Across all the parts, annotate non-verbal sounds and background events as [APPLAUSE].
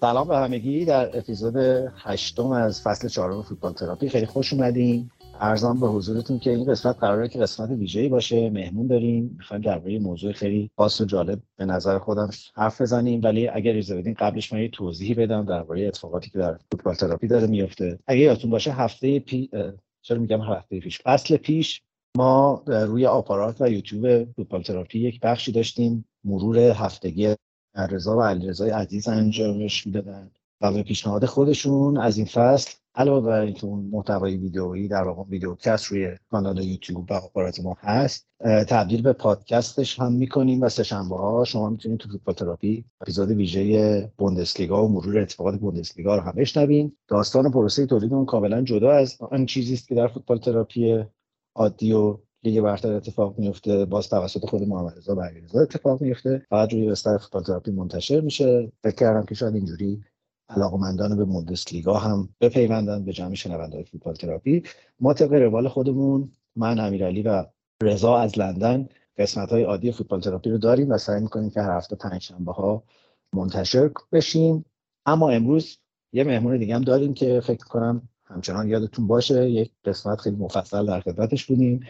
سلام به همگی در اپیزود هشتم از فصل چهارم فوتبال تراپی. خیلی خوش اومدین. عرضم به حضورتون که این قسمت قراره که قسمت ویژه‌ای باشه. مهمون داریم. می‌خوایم درباره موضوع خیلی خاص و جالب به نظر خودم حرف بزنیم. ولی اگر اجازه بدین قبلش من یه توضیحی بدم درباره اتفاقاتی که در فوتبال تراپی داره میفته اگه یادتون باشه هفته پی چرا میگم هفته پیش؟ فصل پیش ما روی آپارات و یوتیوب فوتبال تراپی یک بخشی داشتیم. مرور هفتگی رضا و علیرضا عزیز انجامش می‌دادن و به پیشنهاد خودشون از این فصل علاوه بر اینکه اون محتوای ویدئویی در واقع videocast روی کانال یوتیوب و آپارات ما هست تبدیل به پادکستش هم می‌کنیم و سه‌شنبه ها شما می‌تونید تو فوتبال تراپی اپیزود ویژه بوندسلیگا و مرور اتفاقات بوندسلیگا رو هم بشنوین. داستان پروسه تولید اون کاملا جدا از آن چیزی است که در فوتبال تراپی عادی و لیگ برتر اتفاق میفته باز توسط خود محمد رضا برگرزا اتفاق میفته فقط روی بستر فوتبال تراپی منتشر میشه. فکر کردم که شاید اینجوری علاقمندان به لیگا هم بپیوندن به جمع شنوندهای فوتبال تراپی ما طبق روال خودمون من امیرعلی و رضا از لندن قسمت های عادی فوتبال تراپی رو داریم و سعی می‌کنیم که هر هفته پنج شنبه ها منتشر بشیم. اما امروز یه مهمون دیگه هم داریم که فکر کنم همچنان یادتون باشه. یک قسمت خیلی مفصل در خدمتش بودیم.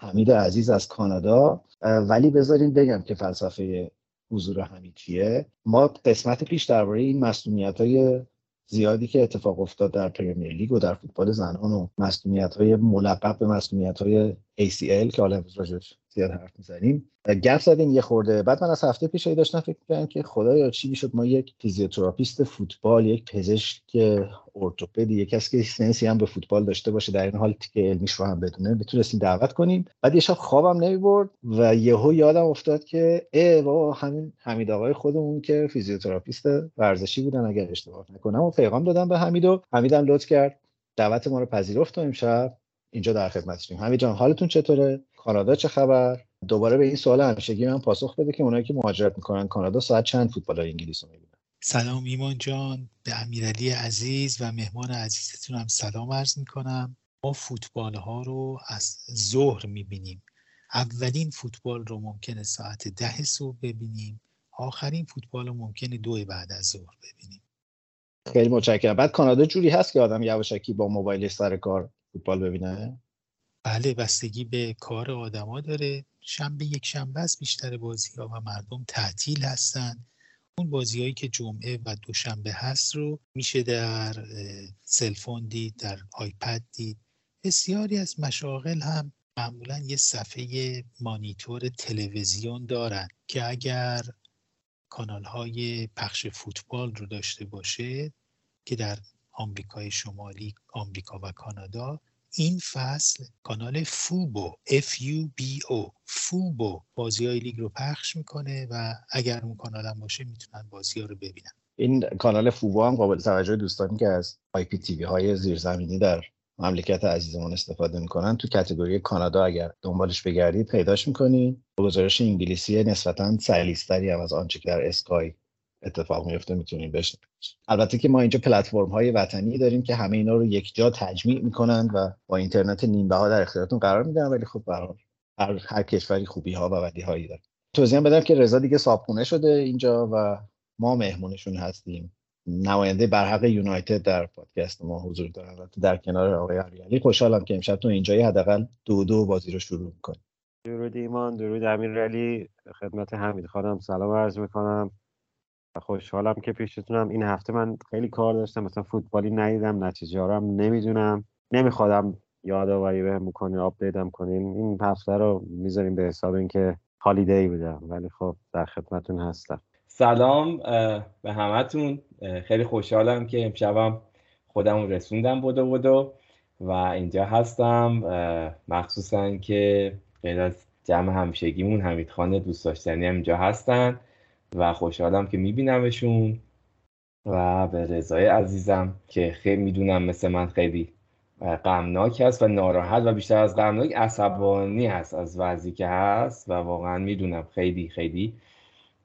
حمید عزیز از کانادا. ولی بذارین بگم که فلسفه حضور حمید چیه. ما قسمت پیش درباره این مصدومیت های زیادی که اتفاق افتاد در Premier League و در فوتبال زنان و مصدومیت های ملقب به مصدومیت های ACL که حالا امروز زیاد حرف می‌زنیم. گپ زدیم یه خورده. بعد من از هفته پیش داشتم فکر می‌کردم که خدایا چی می‌شد ما یک فیزیوتراپیست فوتبال یک پزشک ارتوپد یک کسی که sense ی هم به فوتبال داشته باشه در عین حال که علمیش رو هم بدونه می‌تونستیم دعوت کنیم. بعد یه شب خوابم نمی‌برد و یهو یادم افتاد که ای بابا همین حمید آقای خودمون که فیزیوتراپیست ورزشی بودن اگر اشتباه نکنم و پیغام دادم به حمید و حمیدم لطف کرد. دعوت ما رو پذیرفت و امشب اینجا در خدمتشیم حمید جان حالتون چطوره؟ کانادا چه خبر؟ دوباره به این سوال همیشگی من پاسخ بده که اونایی که مهاجرت می‌کنن کانادا ساعت چند فوتبال انگلیس رو می‌بینن؟ سلام ایمان جان به امیرعلی عزیز و مهمان عزیزتون هم سلام عرض می‌کنم. ما فوتبال ها رو از ظهر می‌بینیم. اولین فوتبال رو ممکنه ساعت ده صبح ببینیم. آخرین فوتبال رو ممکنه دو بعد از ظهر ببینیم. خیلی متشکرم. بعد کانادا جوری هست که آدم یواشکی با موبایل سر کار فوتبال ببینه؟ بله بستگی به کار آدما داره. شنبه یک شنبه از بیشتر بازی ها و مردم تعطیل هستن. اون بازی هایی که جمعه و دوشنبه هست رو میشه در سلفون دید در آیپد دید. بسیاری از مشاغل هم معمولا یه صفحه مانیتور تلویزیون دارن که اگر کانال های پخش فوتبال رو داشته باشه که در آمریکای شمالی آمریکا و کانادا این فصل کانال فوبو F-U-B-O فوبو بازی های لیگ رو پخش می‌کنه و اگر اون کانال هم باشه می‌تونن بازی ها رو ببینن. این کانال فوبو هم قابل توجه دوستانی که از IPTV های زیرزمینی در مملکت عزیزمون استفاده می‌کنن تو category کانادا اگر دنبالش بگردید پیداش می‌کنید گزارش انگلیسی نسبتا سلیس‌تری هم از آنچه که در اسکای اتفاق میفته می‌تونیم بشنویم. البته که ما اینجا پلتفرم های وطنی داریم که همه اینا رو یک جا تجمیع می‌کنند و با اینترنت نیم بها در اختیارتون قرار میدن ولی خب برای هر, هر کشوری خوبی ها و بدی هایی داره. توضیح بدم که رضا دیگه صابخونه شده اینجا و ما مهمونشون هستیم. نماینده برحق یونایتد در پادکست ما حضور دارن. در کنار آقای علی خوشحالم که امشب تو اینجایی حداقل دو دو بازی رو شروع می‌کنیم. درود ایمان درود امیرعلی خدمت حمید خانم. سلام عرض می‌کنم. خوشحالم که پیشتونم این هفته من خیلی کار داشتم مثلا فوتبالی ندیدم نتیجه هم نمی‌دونم. نمیخوادم یادآوری بهم بکنین آپدیتم کنین این هفته رو می‌ذاریم به حساب اینکه هالیدی بودم. ولی خب در خدمتون هستم. سلام به همتون. خیلی خوشحالم که امشبم خودم رسوندم بودو بودو و اینجا هستم. مخصوصا که غیر از جمع همشگیمون حمید خانه دوست داشتنی هم اینجا هستن. و خوشحالم که میبینمشون. و به رضای عزیزم که خیلی می‌دونم مثل من خیلی غمناک هست و ناراحت و بیشتر از غمناک عصبانی هست از وضعی که هست و واقعا می‌دونم خیلی خیلی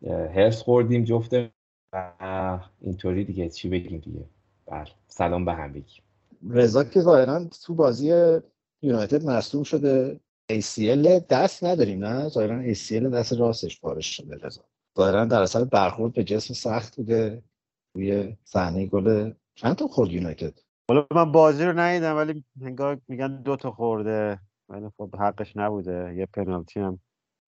هرس خوردیم جفته و اینطوری دیگه چی بگیم دیگه. بله سلام به همگی رضا که ظاهرا تو بازی یونایتد مصدوم شده ACL دست نداریم نه؟ ظاهرا ACL دست راستش پارش شده رضا. ظاهرا در اصل برخورد به جسم سخت بوده. روی صحنه گل چند تا خورد یونایتد؟ حالا من بازی رو ندیدم ولی انگار میگن دو تا خورده. ولی خب حقش نبوده. یه پنالتی هم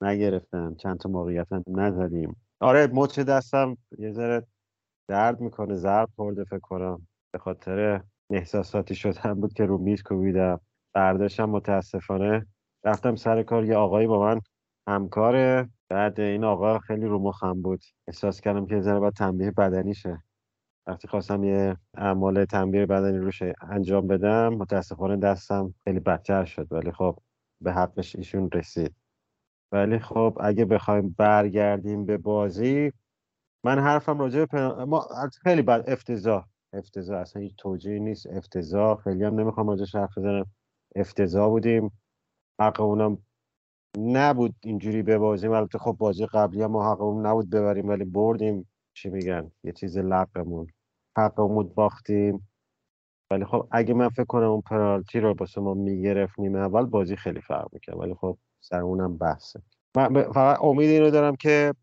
نگرفتن. چند تا موقعیت هم نزدیم. آره مچ دستم یه ذره درد می‌کنه ضرب خورده فکر کنم. به خاطر احساساتی شدن بود که رو میز کوبیدم. برداشتم متاسفانه رفتم سر کار. یه آقایی با من همکاره. بعد این آقا خیلی رو مخم بود. احساس کردم که ذره باید تنبیه بدنیشه وقتی خواستم یه اعمال تنبیه بدنی روش انجام بدم متاسفانه دستم خیلی بدتر شد ولی خب به حقش ایشون رسید. ولی خب اگه بخوایم برگردیم به بازی من حرفم راجع به ما خیلی بد افتضاح. افتضاح اصلا هیچ توجیهی نیست. افتضاح. خیلی هم نمی‌خوام راجعش حرف بزنم. افتضاح بودیم. حق اونم نبود اینجوری ببازیم البته خب بازی قبلی ما حقمون نبود ببریم ولی بردیم. چی میگن؟ یه چیز لقمون حقمون باختیم. ولی خب اگه من فکر کنم اون پنالتی رو باسه ما می‌گرفت نیمه اول بازی خیلی فرق می‌کرد. ولی خب سر اونم بحثه. من فقط امید این رو دارم که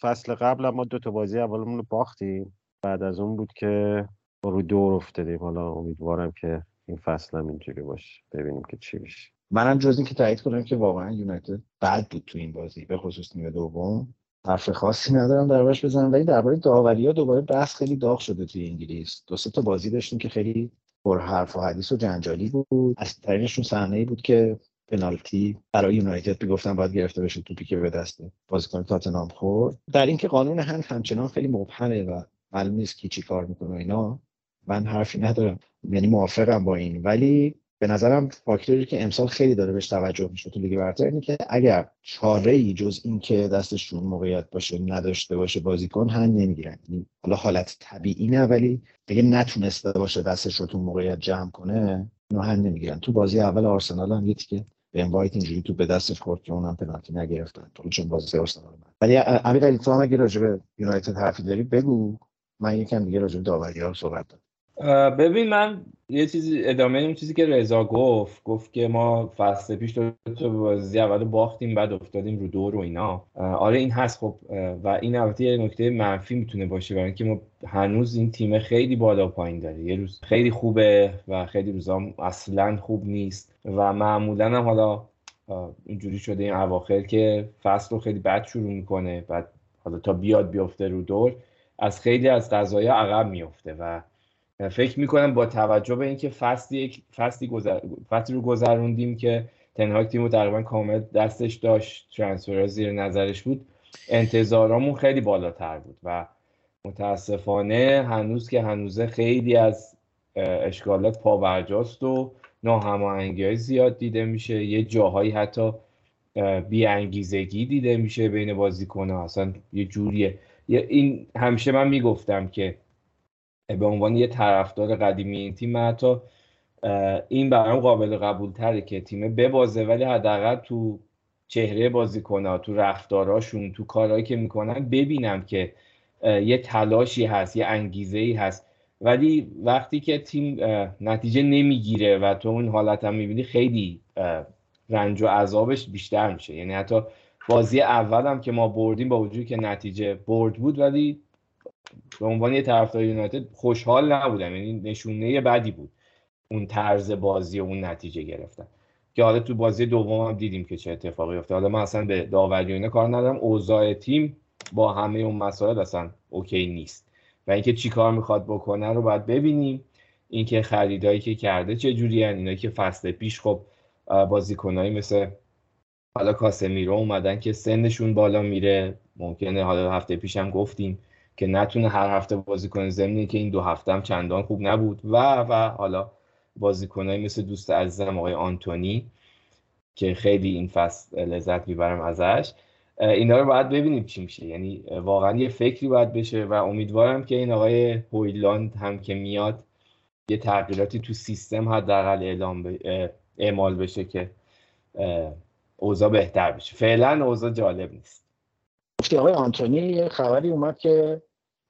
فصل قبل ما دو تا بازی اولمون رو باختیم. بعد از اون بود که رو دور افتادیم. حالا امیدوارم که این فصل هم اینجوری باشه. ببینیم که چی میشه. منم جز اینکه تایید کنم که واقعا یونایتد بد بود تو این بازی به خصوص نیمه دوم. حرف خاصی ندارم دربارش بزنم ولی درباره داوری ها دوباره بحث خیلی داغ شده توی انگلیس. دو سه تا بازی داشتیم که خیلی پر حرف و حدیث و جنجالی بود. از ترینشون صحنه بود که پنالتی برای یونایتد گفتن باید گرفته بشه توپی که به دست بازیکن تاتنهام خورد. در اینکه قانون هند همچنان خیلی مبهمه و معلوم نیست کی چی کار می‌کنه اینا من حرفی ندارم. یعنی موافقم با این. ولی به نظرم فاکتوری که امسال خیلی داره بهش توجه میشه تو لیگ برتر اینه که اگر چاره ای جز این که دستشون موقعیت باشه نداشته باشه بازیکن هم نمی‌گیرن. یعنی حالا حالت طبیعی نه ولی اگه نتونسته باشه دستش رو تو موقعیت جمع کنه اونو هم نمی‌گیرن. تو بازی اول آرسنال هم یه که به وایت اینجوری تو به دستش خورد که اونم پنالتی نگرفتن. چون بازی آرسنال ولی امیر علی تو هم اگه راجع به یونایتد حرفی داری بگو. من یکم دیگه راجع به داوری ها صحبت دارم. ببین من یه چیزی ادامه این چیزی که رضا گفت گفت که ما فصل پیش دو تا بازی اول باختیم بعد افتادیم رو دور و اینا. آره این هست خب. و این البته یه نکته منفی می‌تونه باشه برای اینکه ما هنوز این تیم خیلی بالا پایین داره یه روز خیلی خوبه و خیلی روزا اصلا خوب نیست. و معمولا هم حالا اینجوری شده این اواخر که فصل رو خیلی بد شروع می‌کنه بعد حالا تا بیاد بیفته رو دور از خیلی از قضایه عقب میفته و فکر می‌کنم با توجه به اینکه فصلی فصلی گذر... فصلی رو گذروندیم که تنهاک تیم رو تقریبا کامل دستش داشت ترانسفر زیر نظرش بود انتظارامون خیلی بالاتر بود و متاسفانه هنوز که هنوزه خیلی از اشکالات پاورجاست و ناهماهنگی های زیاد دیده میشه یه جاهایی حتی بیانگیزگی دیده میشه بین بازیکن‌ها اصلا یه جوریه. این همیشه من می‌گفتم که به عنوان یه طرفدار قدیمی این تیم حتی این برام قابل قبول تره که تیم ببازه ولی حداقل تو چهره بازیکنها تو رفتاراشون تو کارهایی که می‌کنن ببینم که یه تلاشی هست یه انگیزه ای هست. ولی وقتی که تیم نتیجه نمی‌گیره و تو اون حالت هم می‌بینی خیلی رنج و عذابش بیشتر میشه. یعنی حتی بازی اول هم که ما بردیم با وجود که نتیجه برد بود ولی به عنوان یه طرفدار یونایتد خوشحال نبودم. یعنی نشونه بدی بود. اون طرز بازی و اون نتیجه گرفتن. که حالا تو بازی دوم هم دیدیم که چه اتفاقی افتاد. حالا من اصلا به داوری اینا کار ندارم. اوضاع تیم با همه اون مسائل اصلا اوکی نیست. و اینکه چی کار می‌خواد بکنه رو باید ببینیم. اینکه خریدایی که کرده چه جوری اینا که فصل پیش خب بازیکنایی مثل حالا کاسمیرو اومدن که سنشون بالا میره. ممکنه حالا هفته پیش هم گفتیم. که نتونه هر هفته بازی کنه زمینی که این دو هفته هم چندان خوب نبود. و و حالا بازیکنایی مثل دوست عزیزم آقای آنتونی که خیلی این فصل لذت می‌برم ازش اینا رو باید ببینیم چی میشه. یعنی واقعا یه فکری باید بشه و امیدوارم که این آقای هویلاند هم که میاد یه تغییراتی تو سیستم حداقل اعلام اعمال بشه که اوضاع بهتر بشه. فعلا اوضاع جالب نیست. گفتی آقای آنتونی خبری اومد که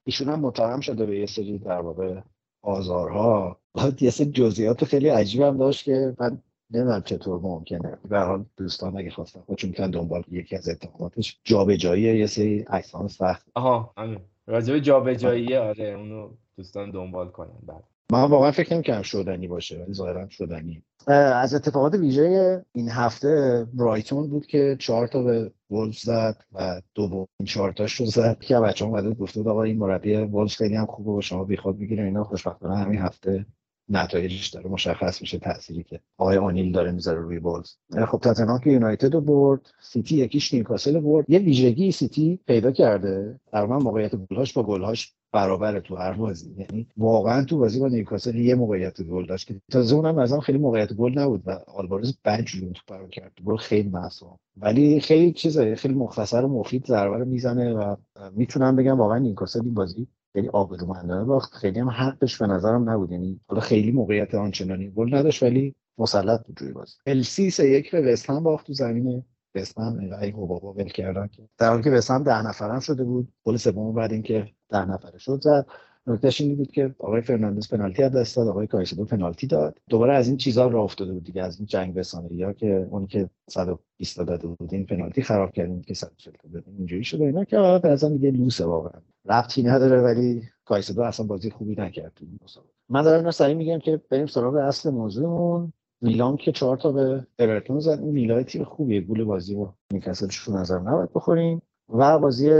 ایشون هم متهم شده به یه سری در واقع آزارها. یه سری جزئیات خیلی عجیب هم داشت که من نمی‌دونم چطور ممکنه. به حال دوستان اگه خواستن خودشون می‌تونن دنبال یکی از اتهاماتش جابجایی یه سری اجسام سخت آها همین. راجع به جابجایی آره اونو دوستان دنبال کنن بعد. من واقعا فکر نمی‌کردم شدنی باشه ولی ظاهرا شدنی. از اتفاقات ویژه این هفته برایتون بود که چهار تا به ولز زد و دومین چهار تاش رو زد که بچه‌ها اومده گفته بود آقا این مربی ولز خیلی هم خوبه و شما بیخود می‌گیرین اینا. خوشبختانه همین هفته نتایجش داره مشخص میشه تأثیری که آقای اونیل داره می‌ذاره روی بولز خب تاتنهام که یونایتد رو برد سیتی یکیش نیوکاسل برد. یه ویژگی سیتی پیدا کرده در موقعیت گلهاش با گلهاش برابر تو هر بازی. یعنی واقعا تو بازی با نیوکاسل یه موقعیت گل داشت که تازه اونم مثلا خیلی موقعیت گل نبود و آلوارز بد جون توپ رو کرد. گل خیلی معصوم. ولی خیلی چیزه خیلی مختصر و مفید ضربه رو می‌زنه و می‌تونم بگم واقعا نیوکاسل این بازی خیلی آبرومندانه باخت. خیلی هم حقش به نظرم نبود. یعنی حالا خیلی موقعیت آنچنانی گل نداشت ولی مسلط بود روی بازی. چلسی سه یک به وستهم باخت تو زمین وستهم ای بابا ول کردن که در حالی که وستهم ده نفرم شده بود. گل سوم بعد اینکه ده نفره شد زد. نکتهش این بود که آقای فرناندز پنالتی از دست داد آقای کایسدو پنالتی داد. دوباره از این چیزا راه افتاده بود دیگه از این جنگ رسانه‌ای ها که اونی که 120 داده بود این پنالتی خراب کردیم که 140 داده اینجوری شده. اینا که آقا به دیگه لوسه واقعا. ربطی نداره ولی کایسدو اصلا بازی خوبی نکرد تو مسابقه. من دارم سریع میگم که بریم سراغ اصل موضوعمون. میلان که چهار تا به اورتون زد. این میلان تیم خوبیه. گول بازی رو نیوکاسلش رو نظر نباید بخوریم. و بازی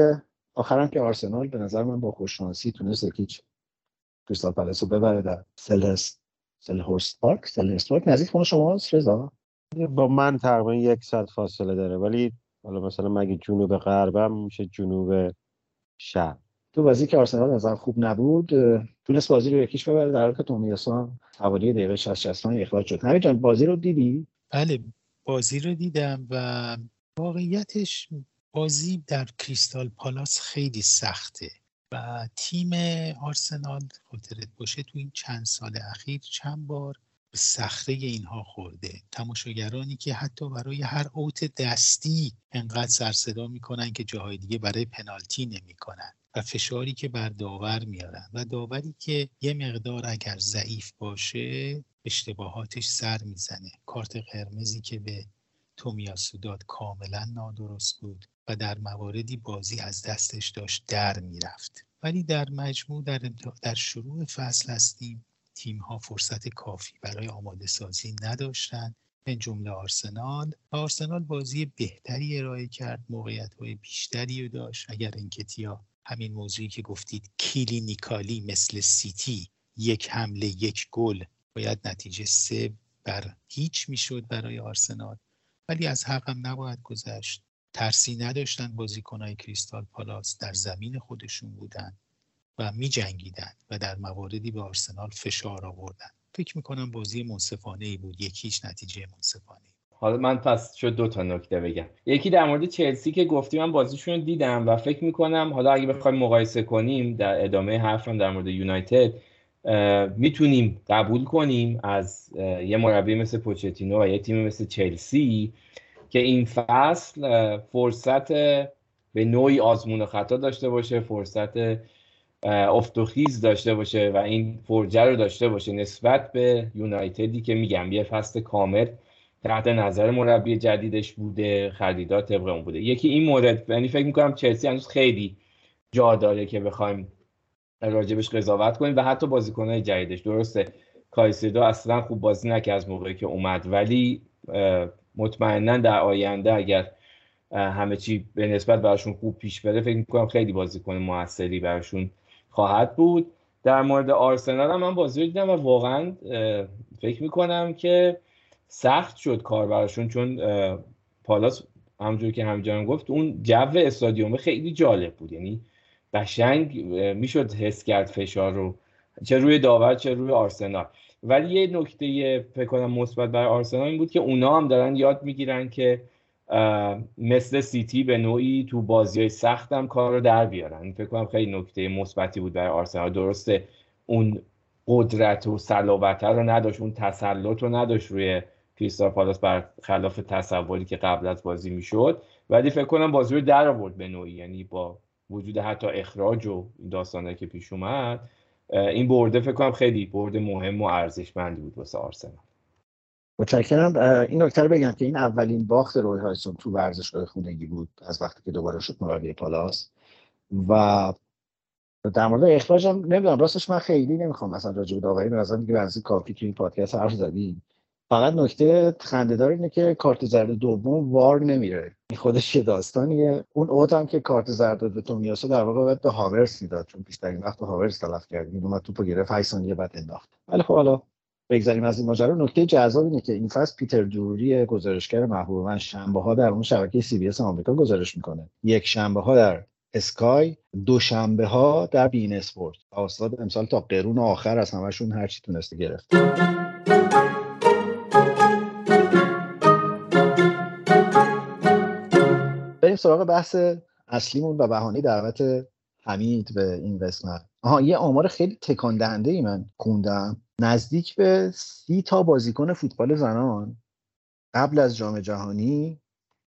آخرم که آرسنال به نظر من با خوششانسی تونست یکیچ کریستال پالاس رو ببره در سلهورست پارک. سلهورست پارک نزدیک خونه شما رضا؟ با من تقریبا یک ساعت فاصله داره. ولی حالا مثلا مگه جنوب غربم میشه جنوب شرق؟ تو بازی که آرسنال نظر خوب نبود تونست بازی رو یکیش ببره در حالی که تومیاسان حوالی دقیقه 60 60 اخراج شد. همین جان بازی رو دیدی؟ بله بازی رو دیدم و واقعیتش بازی در کریستال پالاس خیلی سخته و تیم آرسنال خاطرت باشه تو این چند سال اخیر چند بار به صخره اینها خورده. تماشاگرانی که حتی برای هر اوت دستی انقدر سرصدا می‌کنن که جاهای دیگه برای پنالتی نمی‌کنن. و فشاری که بر داور میارن و داوری که یه مقدار اگر ضعیف باشه اشتباهاتش سر می‌زنه. کارت قرمزی که به تومیاسو داد کاملا نادرست بود و در مواردی بازی از دستش داشت در می‌رفت. ولی در مجموع در, در شروع فصل هستیم. تیم ها فرصت کافی برای آماده سازی نداشتند من جمله آرسنال. آرسنال بازی بهتری ارائه کرد. موقعیت های بیشتری داشت. اگر انکتیا همین موضوعی که گفتید clinicalی مثل سیتی یک حمله یک گل باید نتیجه سه بر هیچ می‌شد برای آرسنال. ولی از حقم نباید گذشت. ترسی نداشتن بازیکنهای کریستال پالاس. در زمین خودشون بودن و می جنگیدن و در مواردی به آرسنال فشار آوردن. فکر می‌کنم بازی منصفانه ای بود یکیش نتیجه منصفانه حالا من پس شد دو تا نکته بگم. یکی در مورد چلسی که گفتی من بازیشون دیدم و فکر می‌کنم حالا اگه بخوایم مقایسه کنیم در ادامه حرفم در مورد یونایتد می‌تونیم قبول کنیم از یه مربی مثل پوچتینو و یه تیم مثل چلسی که این فصل فرصت به نوعی آزمون و خطا داشته باشه فرصت افتخیز داشته باشه و این فرجه رو داشته باشه نسبت به یونایتدی که میگم یه فصل کامل تحت نظر مربی جدیدش بوده خریدات طبق اون بوده. یکی این مورد یعنی فکر می‌کنم چلسی هنوز خیلی جا داره که بخوایم راجبش قضاوت کنیم و حتی بازیکنهای جدیدش. درسته کایسیدو اصلا خوب بازی نکرد از موقعی که اومد ولی مطمئنا در آینده اگر همه چی به نسبت براشون خوب پیش بره فکر می‌کنم خیلی بازیکن موثری براشون خواهد بود. در مورد آرسنال هم من بازی رو دیدم و واقعا فکر می‌کنم که سخت شد کار براشون چون پالاس همونجور که همجان گفت اون جو استادیوم خیلی جالب بود. یعنی قشنگ می‌شد حس کرد فشار رو چه روی داور چه روی آرسنال. ولی یه نکته فکر کنم مثبت برای آرسنال این بود که اونا هم دارن یاد می‌گیرن که مثل سیتی به نوعی تو بازی های سخت هم کار رو در بیارن. فکر کنم خیلی نکته مثبتی بود برای آرسنال. درسته اون قدرت و صلابت رو نداشت اون تسلط رو نداشت روی کریستال پالاس بر خلاف تصوری که قبل از بازی می‌شد. ولی فکر کنم بازی رو در آورد به نوعی یعنی با وجود حتی اخراج و داستانه که پیش اومد این برده فکر کنم خیلی برده مهم و ارزشمندی بود واسه آرسنال. متشکرم. این نکته رو بگم که این اولین باخت روی هایسون تو ورزشگاه خونگی بود از وقتی که دوباره شد مربی پالاس. و در مورد اخراج هم نمی‌دونم راستش من خیلی نمی‌خوام مثلا راجع به داوری به نظر میگه کافی تو این پادکست حرف زدیم. فقط نکته خندهدار اینه که کارت زرد دوم وار نمیره. این خودش یه داستانیه. اون اوت هم که کارت زرد به تومیاسو در واقع باید به هاورتز می‌داد. چون بیشترین وقت به هاورتز تلف کرد این اومد توپو گرفت 8 ثانیه بعد انداخت. ولی خب حالا بگذاریم از این ماجرا. نکته جذاب اینه که این فصل پیتر دروری گزارشگر محبوب من شنبه ها در اون شبکه سی بی اس آمریکا گزارش می‌کنه. یک شنبه ها در اسکای دوشنبه ها در بین اسپورت. استاد امسال تا قرون آخر از همشون هرچی تونسته گرفت بریم سراغ بحث اصلیمون و بهانه دعوت حمید به این قسمت. آها یه آمار خیلی تکان دهنده ای من خوندم. نزدیک به سی تا بازیکن فوتبال زنان قبل از جام جهانی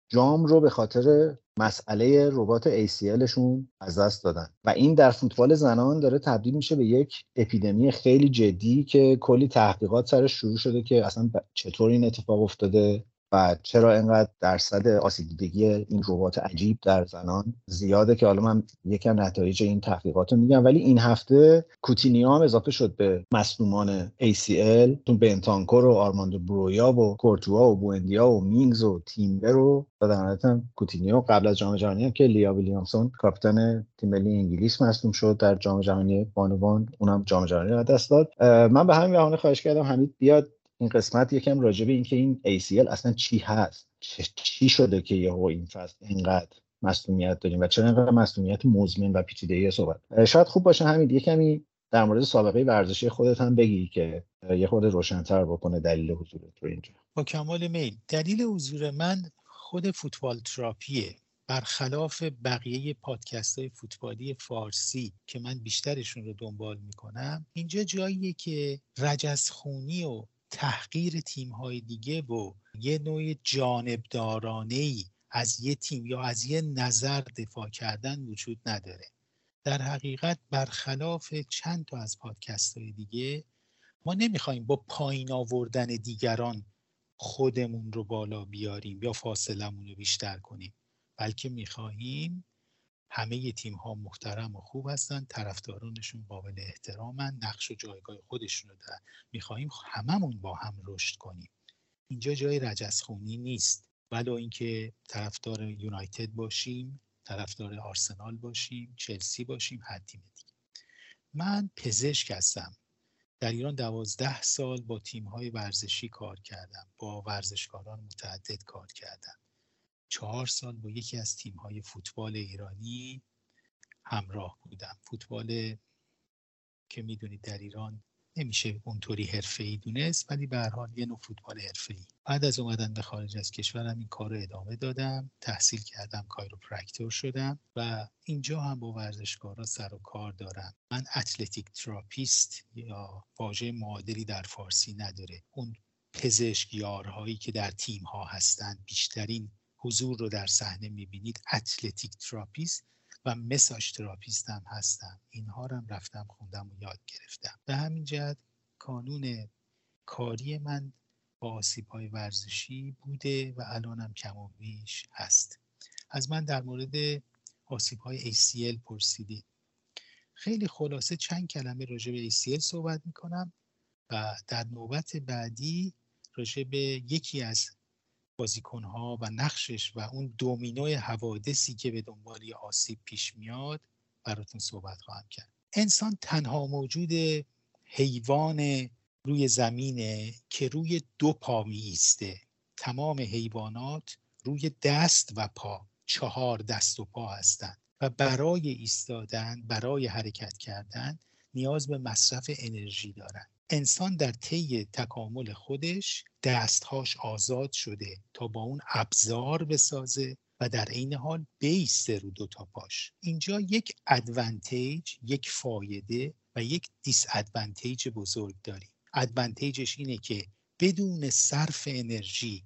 جام رو به خاطر مسئله ربات ACLشون از دست دادن. و این در فوتبال زنان داره تبدیل میشه به یک اپیدمی خیلی جدی که کلی تحقیقات سرش شروع شده که اصلا چطور این اتفاق افتاده. و چرا اینقدر درصد آسیب دیدگی این رباط عجیب در زنان زیاده که حالا من یکم نتایج این تحقیقات رو میگم. ولی این هفته کوتینیو هم اضافه شد به مصدومان ACL تو بنتانکور و آرماندو برویا و کورتوا و بوندیا و مینگز و تیمبر و در کوتینیو قبل از جام جهانی هم که لیا ویلیامسون کاپیتان تیم ملی انگلیس مصدوم شد در جام جهانی بانوان اونم جام جهانی رو دست داد. من به همین بهانه خواهش کردم حمید بیاد این قسمت یکم راجع به اینکه این ACL اصلا چی هست؟ چی شده که یهو این فصل اینقدر مصونیت داریم و چرا اینقدر مصونیت مزمن و پیچیدگی صحبت؟ شاید خوب باشه همین یه کمی در مورد سابقه ورزشی خودت هم بگی که یه خورده روشنتر بکنه دلیل حضور تو اینجا. با کمال میل. دلیل حضور من خود فوتبال تراپیه. برخلاف بقیه پادکست های فوتبالی فارسی که من بیشترشون رو دنبال می‌کنم اینجا جاییه که رجزخونی و تحقیر تیم های دیگه و یه نوع جانبدارانه ای از یه تیم یا از یه نظر دفاع کردن وجود نداره. در حقیقت برخلاف چند تا از پادکست های دیگه ما نمی‌خوایم با پایین آوردن دیگران خودمون رو بالا بیاریم یا فاصلمون رو بیشتر کنیم بلکه می‌خواهیم همه تیم ها محترم و خوب هستن طرفدارانشون قابل احترامن نقش و جایگاه خودشون رو دارن می‌خواهیم هممون با هم رشد کنیم. اینجا جای رجزخونی نیست. ولو اینکه طرفدار یونایتد باشیم طرفدار آرسنال باشیم چلسی باشیم هر تیم من پزشک هستم. در ایران دوازده سال با تیم های ورزشی کار کردم با ورزشکاران متعدد کار کردم. چهار سال با یکی از تیم های فوتبال ایرانی همراه بودم. فوتبال که می‌دونید در ایران نمیشه اونطوری ای دونست ولی به حال یه نوع فوتبال ای بعد از اومدن به خارج از کشورم این کار رو ادامه دادم. تحصیل کردم chiropractor شدم و اینجا هم با ورزشکارا سر و کار دارم. من athletic therapist یا واژه معادلی در فارسی نداره. اون پزشک یارهایی که در تیم ها هستند بیشترین حضور رو در صحنه می‌بینید. athletic therapist و مساج تراپیست هم هستم. اینها رو هم رفتم خوندم و یاد گرفتم. به همین جهت کانون کاری من با آسیب های ورزشی بوده و الانم کم و بیش هست. از من در مورد آسیب های ACL پرسیدید. خیلی خلاصه چند کلمه راجع به ACL صحبت می‌کنم و در نوبت بعدی راجع به یکی از بازیکنها و نقشش و اون دومینوی حوادثی که به دنبال آسیب پیش میاد براتون صحبت خواهم کرد. انسان تنها موجود حیوان روی زمینه که روی دو پا میسته تمام حیوانات روی دست و پا چهار دست و پا هستند و برای ایستادن برای حرکت کردن نیاز به مصرف انرژی دارند. انسان در طی تکامل خودش دستهاش آزاد شده تا با اون ابزار بسازه و در عین حال بیسته رو دو تا پاش. اینجا یک ادوانتیج یک فایده و یک دیس ادوانتیج بزرگ داریم. ادوانتیجش اینه که بدون صرف انرژی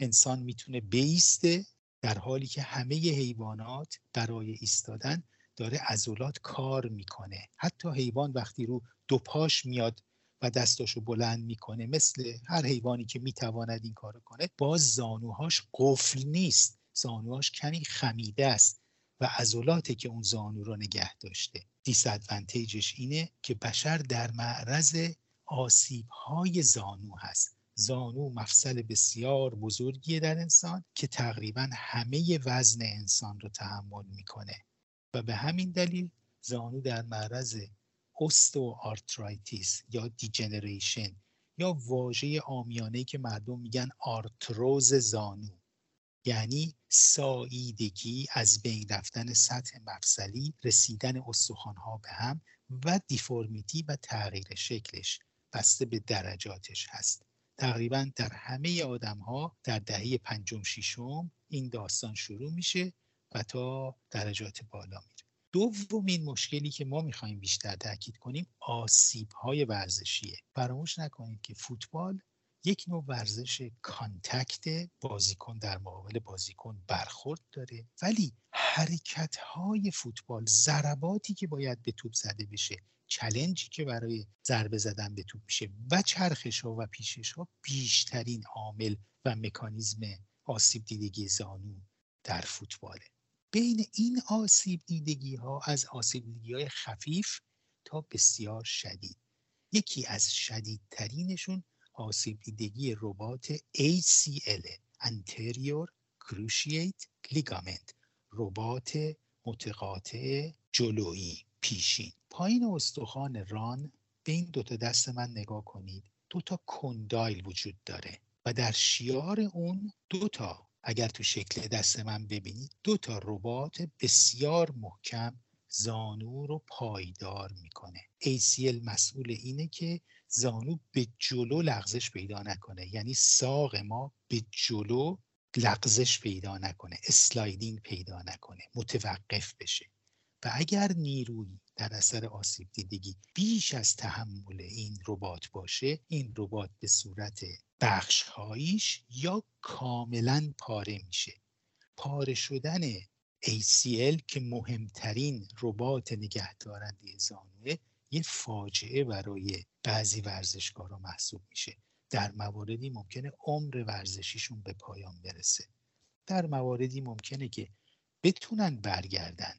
انسان می‌تونه بیسته در حالی که همه حیوانات برای ایستادن داره عضلات کار می‌کنه. حتی حیوان وقتی رو دو پاش میاد و دستاشو بلند می‌کنه. مثل هر حیوانی که می‌تواند این کارو کنه باز زانوهاش قفل نیست. زانوهاش کمی خمیده است و عضلاتی که اون زانو رو نگه داشته. دیس اینه که بشر در معرض آسیب های زانو هست. زانو مفصل بسیار بزرگیه در انسان که تقریبا همه وزن انسان رو تحمل می‌کنه. و به همین دلیل زانو در معرض osteoarthritis یا degeneration یا واژه عامیانه که مردم میگن آرتروز زانو یعنی ساییدگی از بین رفتن سطح مفصلی رسیدن استخوانها به هم و deformity و تغییر شکلش بسته به درجاتش هست. تقریبا در همه آدم ها در دهه پنجم ششم این داستان شروع میشه و تا درجات بالا میره دومین مشکلی که ما می‌خوایم بیشتر تاکید کنیم آسیب های ورزشیه. فراموش نکنید که فوتبال یک نوع ورزش contact بازیکن در مقابل بازیکن برخورد داره ولی حرکت های فوتبال ضرباتی که باید به توپ زده بشه چلنجی که برای ضربه زدن به توپ میشه و چرخش ها و پیشش ها بیشترین عامل و مکانیزم آسیب دیدگی زانو در فوتباله. بین این آسیب دیدگی ها از آسیب دیدگی های خفیف تا بسیار شدید. یکی از شدیدترینشون آسیب دیدگی ربات ACL Anterior Cruciate Ligament ربات متقاطع جلویی پیشین. پایین استخوان ران به این دوتا دست من نگاه کنید دوتا کندایل وجود داره و در شیار اون دوتا اگر تو شکل دست من ببینید دو تا ربات بسیار محکم زانو رو پایدار می‌کنه. ACL مسئول اینه که زانو به جلو لغزش پیدا نکنه. یعنی ساق ما به جلو لغزش پیدا نکنه. اسلایدینگ پیدا نکنه. متوقف بشه. و اگر نیروی در اثر آسیب دیدگی. بیش از تحمل این ربات باشه این ربات به صورت بخشهاییش یا کاملا پاره میشه. پاره شدن ACL که مهمترین ربات نگهدارنده زانوه یه فاجعه برای بعضی ورزشکارا محسوب میشه. در مواردی ممکنه عمر ورزشیشون به پایان برسه. در مواردی ممکنه که بتونن برگردن.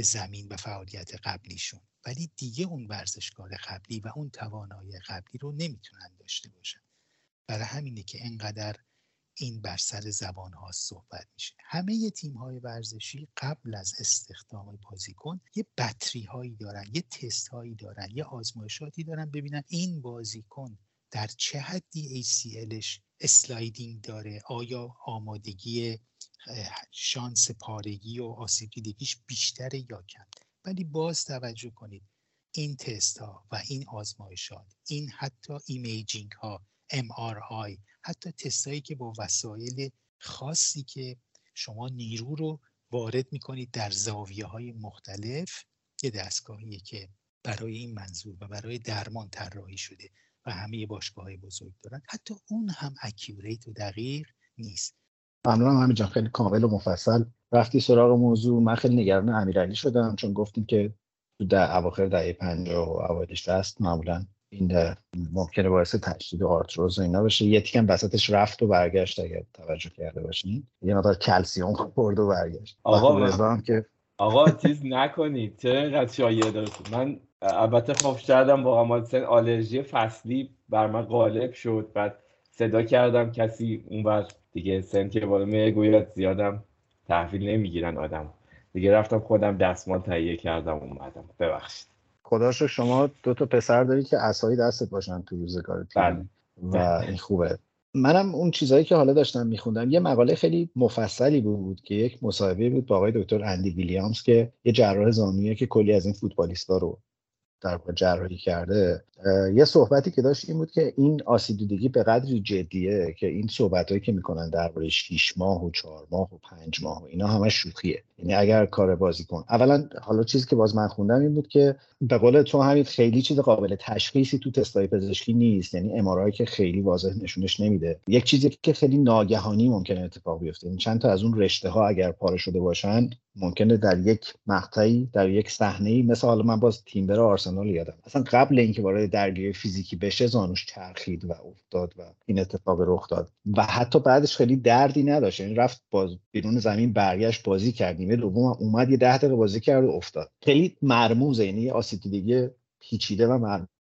به زمین و فعالیت قبلیشون. ولی دیگه اون ورزشکار قبلی و اون توانایی قبلی رو نمی‌تونن داشته باشن. برای همینه که انقدر این بر سر زبان ها صحبت میشه. همه تیم های ورزشی قبل از استخدام بازیکن یه بطری هایی دارن یه تست هایی دارن یه آزمایشاتی دارن ببینن این بازیکن در چه حدی ACLش sliding داره. آیا آمادگی شانس پارگی و آسیب دیدگیش بیشتره یا کم؟ ولی باز توجه کنید این تست ها و این آزمایشات این حتی imaging ها MRI حتی تستایی که با وسایل خاصی که شما نیرو رو وارد می‌کنید در زاویه های مختلف یه دستگاهیه که برای این منظور و برای درمان طراحی شده. و همه باشگاه های بزرگ دارن. حتی اون هم accurate و دقیق نیست. ممنونم همینجا خیلی کامل و مفصل. رفتی سراغ موضوع من خیلی نگران امیرعلی شدم چون گفتیم که تو در اواخر دهه 50 و اوایل 60 معمولا این ممکنه باعث تشدید آرتروز و اینا بشه. یه تیکم بساطش رفت و برگشت اگر توجه کرده باشین. یه مقدار کلسیوم خورد و برگشت. آقا که آقا چیز نکنید. چه اینقدر شایعه داشت من البته خوف کردم با آمادسن آلرژی فصلی بر من غالب شد. بعد صدا کردم کسی اونور دیگه سن که بالا می‌گوید زیادم تحویل نمی‌گیرن آدم. دیگه رفتم خودم دستمال تهیه کردم اومدم. ببخشید. خدا شما دو تا پسر دارید که اسایی دستت باشن تو روزگار بله. و این خوبه. منم اون چیزهایی که حالا داشتم میخوندم یه مقاله خیلی مفصلی بود که یک مصاحبه بود با آقای دکتر اندی ویلیامز که یه جراح زانویه که کلی از این فوتبالیستا رو در جراحی کرده. یه صحبتی که داشت این بود که این آسیب دیدگی به قدری جدیه که این صحبتهایی که می‌کنن درباره 6 ماه و 4 ماه و 5 ماه و اینا همه شوخیه. یعنی اگر کار بازی کن. اولا حالا چیزی که باز من خوندم این بود که به قول تو همین خیلی چیز قابل تشخیصی تو تستای پزشکی نیست. یعنی امارایی که خیلی واضح نشونش نمیده. یک چیزی که خیلی ناگهانی ممکنه اتفاق بیفته. یعنی چند تا از اون رشته ها اگر پاره شده باشن ممکنه در یک مقطعی در یک صحنه مثل حالا من باز تیمبر آرسنال یادم. اصلا قبل اینکه وارد درگیری فیزیکی بشه زانوش چرخید و افتاد و این اتفاق رخ داد. و حتی بعدش خیلی دردی نداشت. یعنی رفت باز بیرون زمین برگشت بازی کرد نیمه دوم اومد یه ده دقیقه بازی کرد و افتاد. خیلی مرموزه. یعنی آسیب دیگه پیچیده و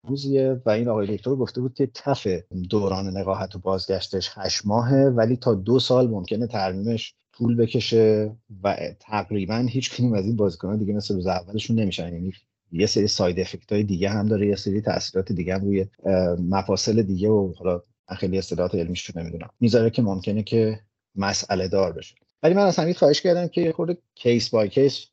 مرموزیه و این آقای دکتر گفته بود که تف دوران نقاهت و بازگشتش هشت ماهه ولی تا دو سال ممکنه ترمیمش طول بکشه و تقریبا هیچ کدوم از این بازیکنان دیگه مثل روز اولشون نمیشن. یعنی یه سری side effect های دیگه هم داره یه سری تاثیرات دیگه هم روی مفاصل دیگه و حالا خیلی اصطلاحات رو نمی‌دونم. می‌ذاره که ممکنه که مسئله دار بشه. ولی من از همین خواهش کردم که خود case by case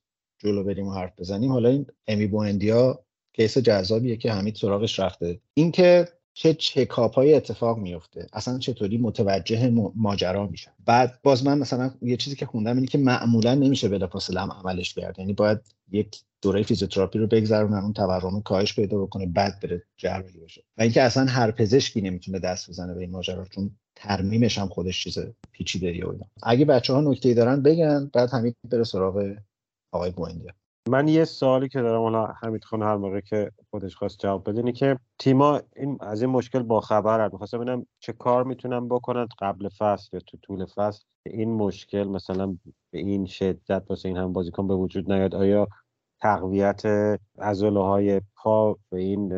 جلو بریم و حرف بزنیم. حالا این امی بوندیا case جذابیه که حمید سراغش رفته. اینکه چه چکاپ های اتفاق میفته اصلا چطوری متوجه ماجرا میشن. بعد باز من مثلا یه چیزی که خوندم اینه که معمولا نمیشه بلافاصله هم عملش کرد. یعنی باید یک دوره فیزیوتراپی رو بگذرونن اون تورم کاهش پیدا بکنه بعد بره جراحی بشه و اینکه اصلا هر پزشکی نمی‌تونه دست بزنه به این ماجرا چون ترمیمش هم خودش چیز پیچیده و اگه بچه ها نکته دارن بگن بعد همین بره سراغ آقای بوندیا من یه سوالی که دارم حالا حمید خان هر موقع که خودش خواست جواب بده که تیما این از این مشکل با خبر می‌خواستم ببینم چه کار می‌تونن بکنن قبل فصل یا تو طول فصل این مشکل مثلا به این شدت واسه این هم بازیکن به وجود نیاد. آیا تقویت عضله های پا به این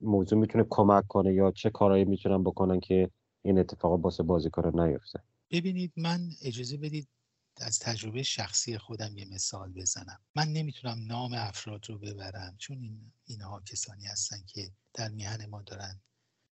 موضوع می‌تونه کمک کنه یا چه کارهایی می‌تونن بکنن که این اتفاق واسه بازیکن نیفته؟ ببینید من اجازه بدید از تجربه شخصی خودم یه مثال بزنم. من نمی‌تونم نام افراد رو ببرم چون این اینها کسانی هستن که در میهن ما دارن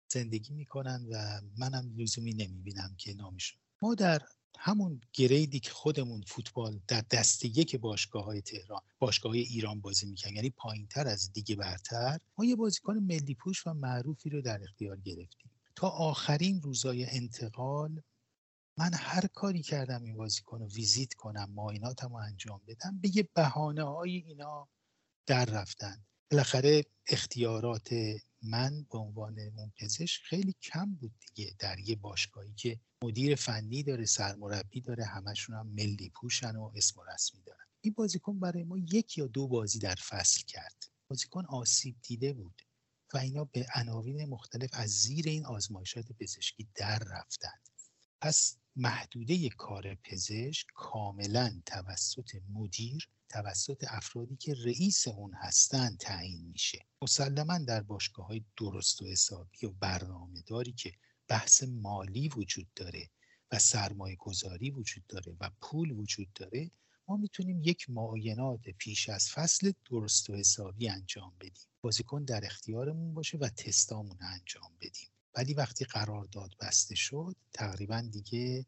زندگی می‌کنن و منم لزومی نمی‌بینم که نامشون. ما در همون گریدی که خودمون فوتبال در دسته یک باشگاه های تهران باشگاه های ایران بازی می‌کنن یعنی پایین تر از دیگه برتر ما یه بازیکن ملی پوش و معروفی رو در اختیار گرفتیم. تا آخرین روزای انتقال من هر کاری کردم این بازیکن رو ویزیت کنم معایناتم رو انجام بدم به یه بهانه های اینا در رفتن. بالاخره اختیارات من به عنوان اون خیلی کم بود دیگه در یه باشگاهی که مدیر فنی داره سرمربی داره همشون هم ملی پوشن و اسم و رسمی دارن. این بازیکن برای ما یک یا دو بازی در فصل کرد. بازیکن آسیب دیده بود و اینا به عناوین مختلف از زیر این آزمایشات پزشکی در رفتند پس محدوده کار پزشک کاملا توسط مدیر توسط افرادی که رئیس اون هستن تعیین میشه. مسلما در باشگاه های درست و حسابی و برنامه داری که بحث مالی وجود داره و سرمایه گذاری وجود داره و پول وجود داره ما می‌تونیم یک معاینات پیش از فصل درست و حسابی انجام بدیم. بازیکن در اختیارمون باشه و تستامون انجام بدیم. ولی وقتی قرارداد بسته شد تقریبا دیگه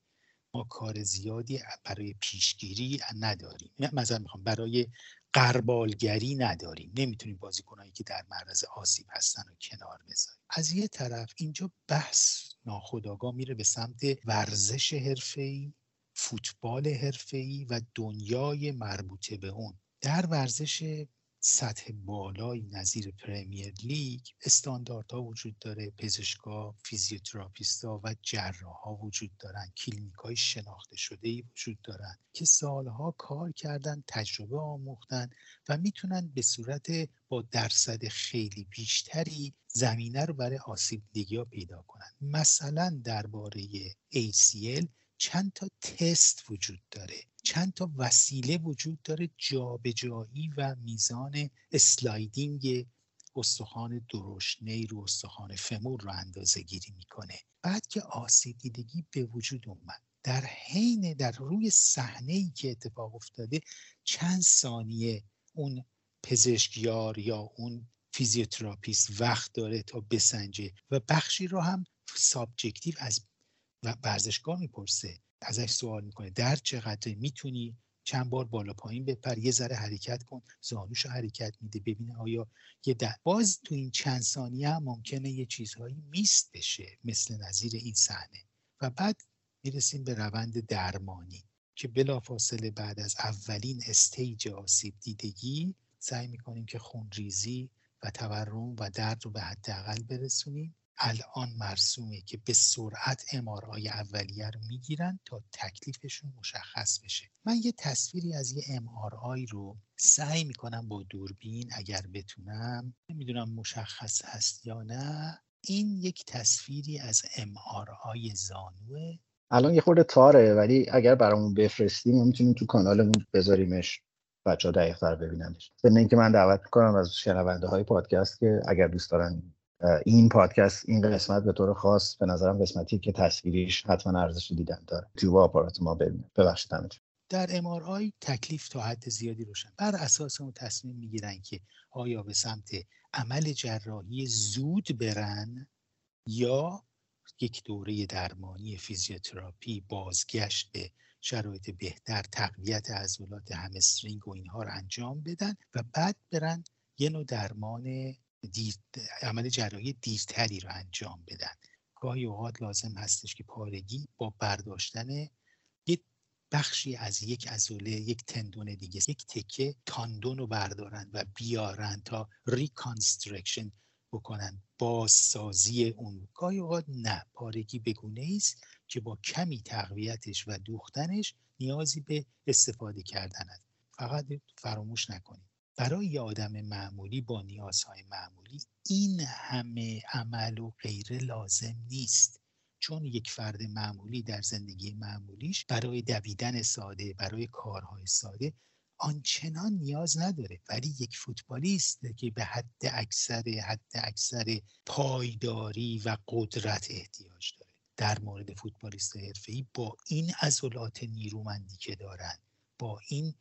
ما کار زیادی برای پیشگیری نداریم. مثلا می‌خوام برای قربالگری نداریم. نمی‌تونیم بازیکنایی که در معرض آسیب هستن و کنار بذاریم. از یه طرف اینجا بحث ناخودآگاه میره به سمت ورزش حرفه‌ای فوتبال حرفه‌ای و دنیای مربوطه به اون. در ورزش سطح بالایی نظیر پرمیر لیگ استانداردها وجود داره پزشکا فیزیوتراپیستا و جراحا وجود دارن. کلینیک های شناخته شده ای وجود دارن که سالها کار کردن تجربه آموختن و می‌تونن به صورت با درصد خیلی بیشتری زمینه رو برای آسیب دیدگی پیدا کنن. مثلا درباره ACL چند تا تست وجود داره چند تا وسیله وجود داره جابجایی و میزان sliding استخوان درشت‌نی رو استخوان femur رو اندازه گیری می‌کنه. بعد که آسیب دیدگی به وجود اومد در حین در روی صحنه ای که اتفاق افتاده چند ثانیه اون پزشکیار یا اون فیزیوتراپیست وقت داره تا بسنجه و بخشی رو هم subjective از ورزشکار می‌پرسه ازش سوال می‌کنه در چقدر می‌تونی چند بار بالا پایین بپر یه ذره حرکت کن زانوش حرکت میده ببینه آیا یه در باز تو این چند ثانیه هم ممکنه یه چیزهایی miss بشه مثل نظیر این صحنه. و بعد می‌رسیم به روند درمانی که بلافاصله بعد از اولین stage آسیب دیدگی سعی می‌کنیم که خونریزی و تورم و درد رو به حداقل برسونیم. الان مرسومه که به سرعت امارای اولیه رو می‌گیرن تا تکلیفشون مشخص بشه. من یه تصویری از یه امارای رو سعی می‌کنم با دوربین اگر بتونم نمی‌دونم مشخص هست یا نه این یک تصویری از امارای زانوه. الان یه خورده تاره ولی اگر برامون بفرستیم می‌تونیم تو کانالمون بذاریمش. بچه ها دقیق ببیننش. به اینکه من دعوت می‌کنم از شنونده های پادکست که اگر دوست دارن این پادکست این قسمت به طور خاص به نظرم قسمتی که تصویریش حتما ارزش دیدن داره. تو آپارات ما ببینید ببخشید در MRI تکلیف تا حد زیادی روشن. بر اساس اون تصمیم می‌گیرن که آیا به سمت عمل جراحی زود برن یا یک دوره درمانی فیزیوتراپی بازگشت به شرایط بهتر تقویت عضلات همسترینگ و اینها رو انجام بدن و بعد برن یه نوع درمان دیر، عمل جراحی دیرتری رو انجام بدن. گاهی اوقات لازم هستش که پارگی با برداشتن یک بخشی از یک عضله یک تندون دیگه یک تکه تاندون رو بردارن و بیارن تا reconstruction بکنن بازسازی اون. گاهی اوقات نه پارگی بگونه است که با کمی تقویتش و دوختنش نیازی به استفاده کردن است فقط فراموش نکنید. برای یه آدم معمولی با نیازهای معمولی این همه عمل و غیره لازم نیست. چون یک فرد معمولی در زندگی معمولیش برای دویدن ساده برای کارهای ساده آنچنان نیاز نداره. ولی یک فوتبالیست که به حد اکثر حد اکثر پایداری و قدرت احتیاج داره در مورد فوتبالیست حرفه‌ای با این عضلات نیرومندی که دارن با این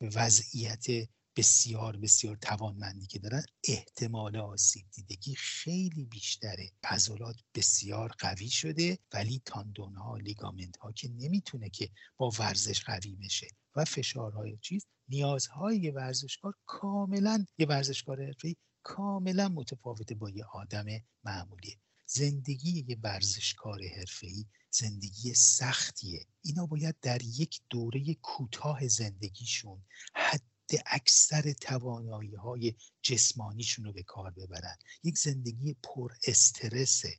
وضعیت بسیار بسیار توانمندی که دارن. احتمال آسیب دیدگی خیلی بیشتره. عضلات بسیار قوی شده ولی تاندون ها لیگامنت ها که نمی‌تونه که با ورزش قوی بشه و فشارهای چیز نیازهای ورزشکار کاملا یه ورزشکار حرفه‌ای کاملا متفاوته با یه آدم معمولی زندگی یه ورزشکار حرفه‌ای زندگی سختیه. اینا باید در یک دوره کوتاه زندگیشون حد اکثر توانایی های جسمانیشون رو به کار ببرن. یک زندگی پر استرسه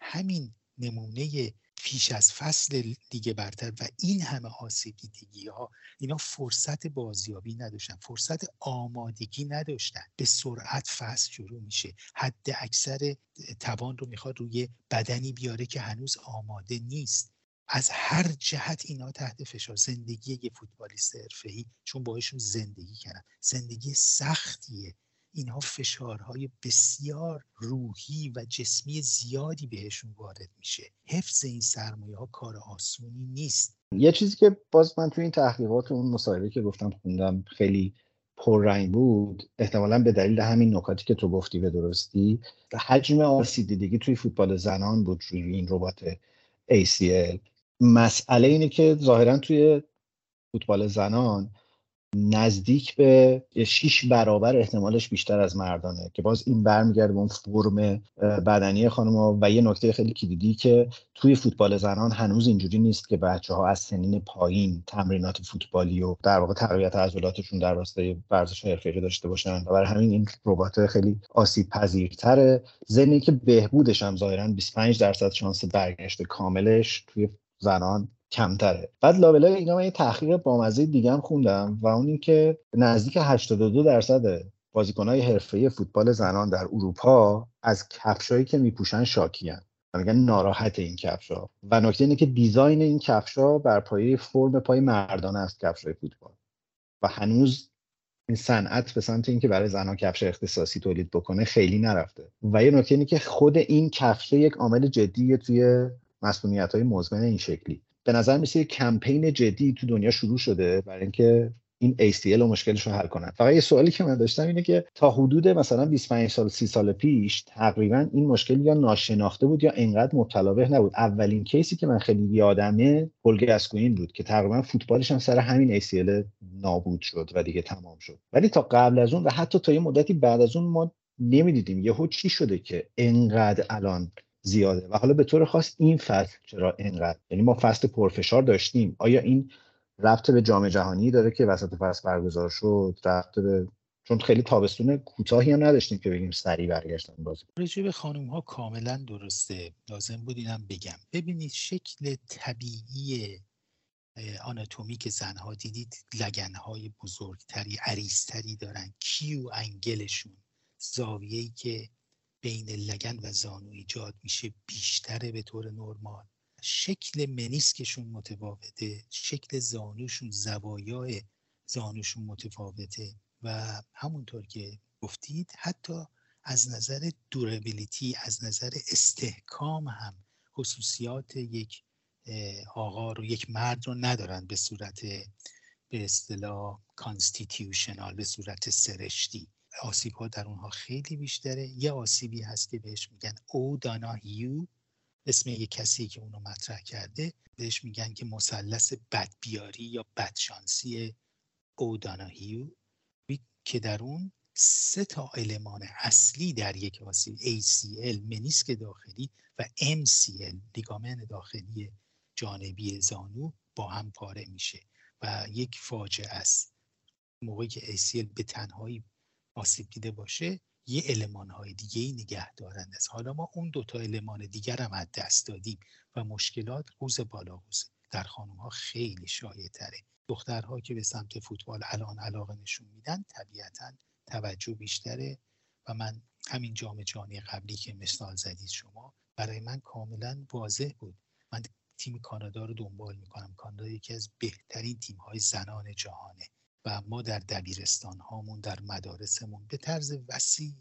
همین نمونه پیش از فصل دیگه برتر و این همه آسیب دیدگی ها اینا فرصت بازیابی نداشتن فرصت آمادگی نداشتن. به سرعت فصل شروع میشه. حد اکثر توان رو می‌خواد روی بدنی بیاره که هنوز آماده نیست. از هر جهت اینا تحت فشار. زندگی یه فوتبالیست حرفه‌ای چون باهاشون زندگی کردن. زندگی سختیه. اینها فشارهای بسیار روحی و جسمی زیادی بهشون وارد میشه. حفظ این سرمایه ها کار آسونی نیست. یه چیزی که باز من توی این تحقیقات اون مصاحبه که گفتم خوندم خیلی پررنگ بود احتمالا به دلیل همین نکاتی که تو گفتی به درستی حجم آسیب دیدگی توی فوتبال زنان بود روی این ربات ACL مسئله اینه که ظاهرا توی فوتبال زنان نزدیک به شیش برابر احتمالش بیشتر از مردانه که باز این برمیگرده به اون فرم بدنی خانم و یه نکته خیلی کلیدی که توی فوتبال زنان هنوز اینجوری نیست که بچه ها از سنین پایین تمرینات فوتبالی و در واقع تقویت عضلاتشون در راستای ورزش حرفه‌ای داشته باشن و برای همین این ربات خیلی آسیب پذیرتره ضمن که بهبودش هم ظاهرا 25 درصد شانس برگشت کاملش توی زنان کمتره. بعد لابلای اینا من یه تحقیق بامزه دیگه هم خوندم و اون اینکه نزدیک 82 درصد بازیکنهای حرفه‌ای فوتبال زنان در اروپا از کفشایی که میپوشن شاکیان میگن ناراحت این کفشا و نکته اینه که دیزاین این کفشا بر پایه فرم پای مردانه است کفشای فوتبال. و هنوز این صنعت به سمت اینکه برای زنان کفش اختصاصی تولید بکنه خیلی نرفته. و یه نکته اینه که خود این کفش یک عامل جدیه توی مسئولیت های مزمن این شکلی. به نظر میسه کمپین جدی تو دنیا شروع شده برای اینکه این ACL و مشکلش رو حل کنن. فقط یه سوالی که من داشتم اینه که تا حدود مثلا 25 سال 30 سال پیش تقریبا این مشکل یا ناشناخته بود یا انقدر مبتلا نبود. اولین کیسی که من خیلی یادمه پول بود که تقریبا فوتبالش هم سر همین ACL نابود شد و دیگه تمام شد. ولی تا قبل از اون و حتی تا یه مدتی بعد از اون ما نمی‌دیدیم یهو چی شده که انقدر الان زیاده. و حالا به طور خاص این فصل چرا اینقدر؟ یعنی ما فصل پرفشار داشتیم. آیا این ربط به جام جهانی داره که وسط فصل برگزار شد؟ ربط به چون خیلی تابستون کوتاهی هم نداشتیم که بگیم سریع برگشتن بازی. رجوع به خانم ها کاملا درسته. لازم بود اینم بگم. ببینید شکل طبیعی آناتومیک زنها دیدید لگنهای بزرگتری عریضتری دارن. کیو انگلشون. زاویه‌ای که بین لگن و زانو ایجاد میشه بیشتره به طور نرمال. شکل منیسکشون متفاوته شکل زانوشون زوایای زانوشون متفاوته و همونطور که گفتید حتی از نظر دورابیلیتی از نظر استحکام هم خصوصیات یک آقا رو یک مرد رو ندارن به صورت به اصطلاح constitutional به صورت سرشتی. آسیب ها در اونها خیلی بیشتره. یه آسیبی هست که بهش میگن O'Donoghue اسم یه کسی که اونو مطرح کرده بهش میگن که مثلث بدبیاری یا بدشانسی O'Donoghue که در اون سه تا المان اصلی در یک آسیب ACL منیسک داخلی و MCL لیگامن داخلی جانبی زانو با هم پاره میشه و یک فاجعه است. موقعی که ACL به تنهایی آسیب دیده باشه یه علمان های دیگه ای نگه دارند است حالا ما اون دوتا علمان دیگر هم از دست دادیم و مشکلات روز بالا روزه در خانم ها خیلی شایع تره دخترها که به سمت فوتبال الان علاقه نشون میدن طبیعتا توجه بیشتره و من همین جام جهانی قبلی که مثال زدید شما برای من کاملا واضح بود. من تیم کانادا رو دنبال می‌کنم. کانادا یکی از بهترین تیم های زنان جهانه. و ما در دبیرستان هامون در مدارسمون به طرز وسیع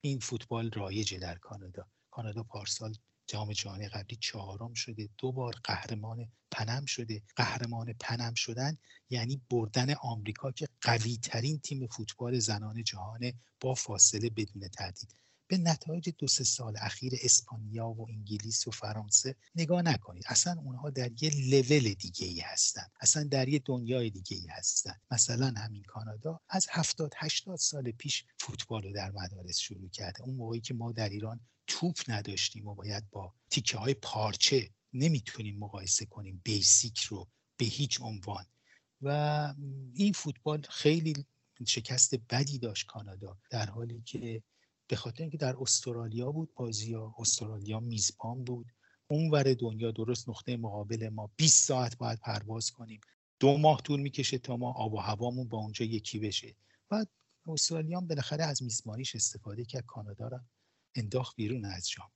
این فوتبال رایجه در کانادا. کانادا پارسال جام جهانی قبلی چهارم شده دو بار قهرمان پنم شده. قهرمان پنم شدن یعنی بردن آمریکا که قوی ترین تیم فوتبال زنان جهان با فاصله بدون تردید به نتایج دو سه سال اخیر اسپانیا و انگلیس و فرانسه نگاه نکنید. اصلا اونها در یه لول دیگه ای هستن. اصلا در یه دنیای دیگه ای هستن. مثلا همین کانادا از 70 80 سال پیش فوتبال رو در مدارس شروع کرده. اون موقعی که ما در ایران توپ نداشتیم و باید با تیکه های پارچه نمی‌تونیم مقایسه کنیم بیسیک رو به هیچ عنوان. و این فوتبال خیلی شکست بدی داشت کانادا در حالی که به خاطر اینکه در استرالیا بود بازی استرالیا میزبان بود. اون ور دنیا درست نقطه مقابل ما. 20 ساعت باید پرواز کنیم. دو ماه طول می‌کشه تا ما آب و هوامون با اونجا یکی بشه. بعد استرالیا بالاخره از میزبانیش استفاده کرد. کانادا را انداخت بیرون از جام.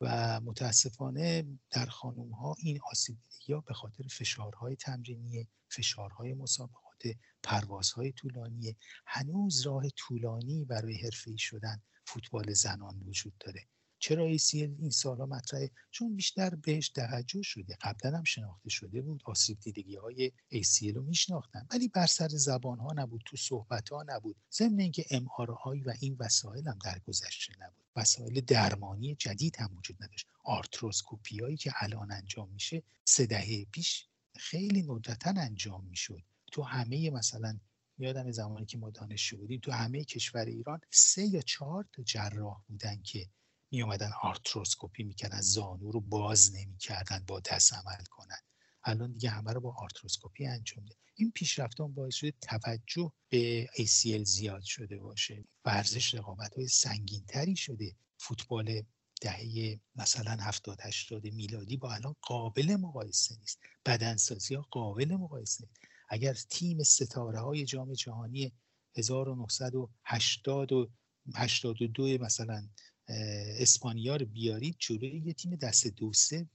و متاسفانه در خانوم ها این آسیب یا به خاطر فشارهای تمرینی فشارهای مسابقات پروازهای طولانی هنوز راه طولانی برای حرفه‌ای شدن فوتبال زنان وجود داره. چرا ACL این سالا مطرحه؟ چون بیشتر بهش توجه شده. قبلا هم شناخته شده بود. آسیب دیدگی های ACL رو میشناختن. ولی بر سر زبان ها نبود. تو صحبت ها نبود. ضمن اینکه MRI و این وسایل هم در گذشته نبود. وسایل درمانی جدید هم وجود نداشت. آرتروسکوپی هایی که الان انجام میشه سه دهه پیش خیلی ندرتا انجام می‌شد. تو همه مثلا یادم زمانی که ما دانشجو بودیم تو همه کشور ایران سه یا چهار تا جراح بودن که می اومدن آرتروسکوپی می‌کردن زانو رو باز نمی‌کردن با دست عمل کنن. الان دیگه همه رو با آرتروسکوپی انجام میدن این پیشرفتا باعث شده توجه به ACL زیاد شده باشه ورزش رقابت های سنگین تری شده. فوتبال دهه مثلا 70 80 میلادی با الان قابل مقایسه نیست. بدنسازی ها قابل مقایسه نیست. اگر تیم ستاره های جام جهانی 1980 و 82 مثلا اسپانیا رو بیارید جلوی یه تیم دست دو سه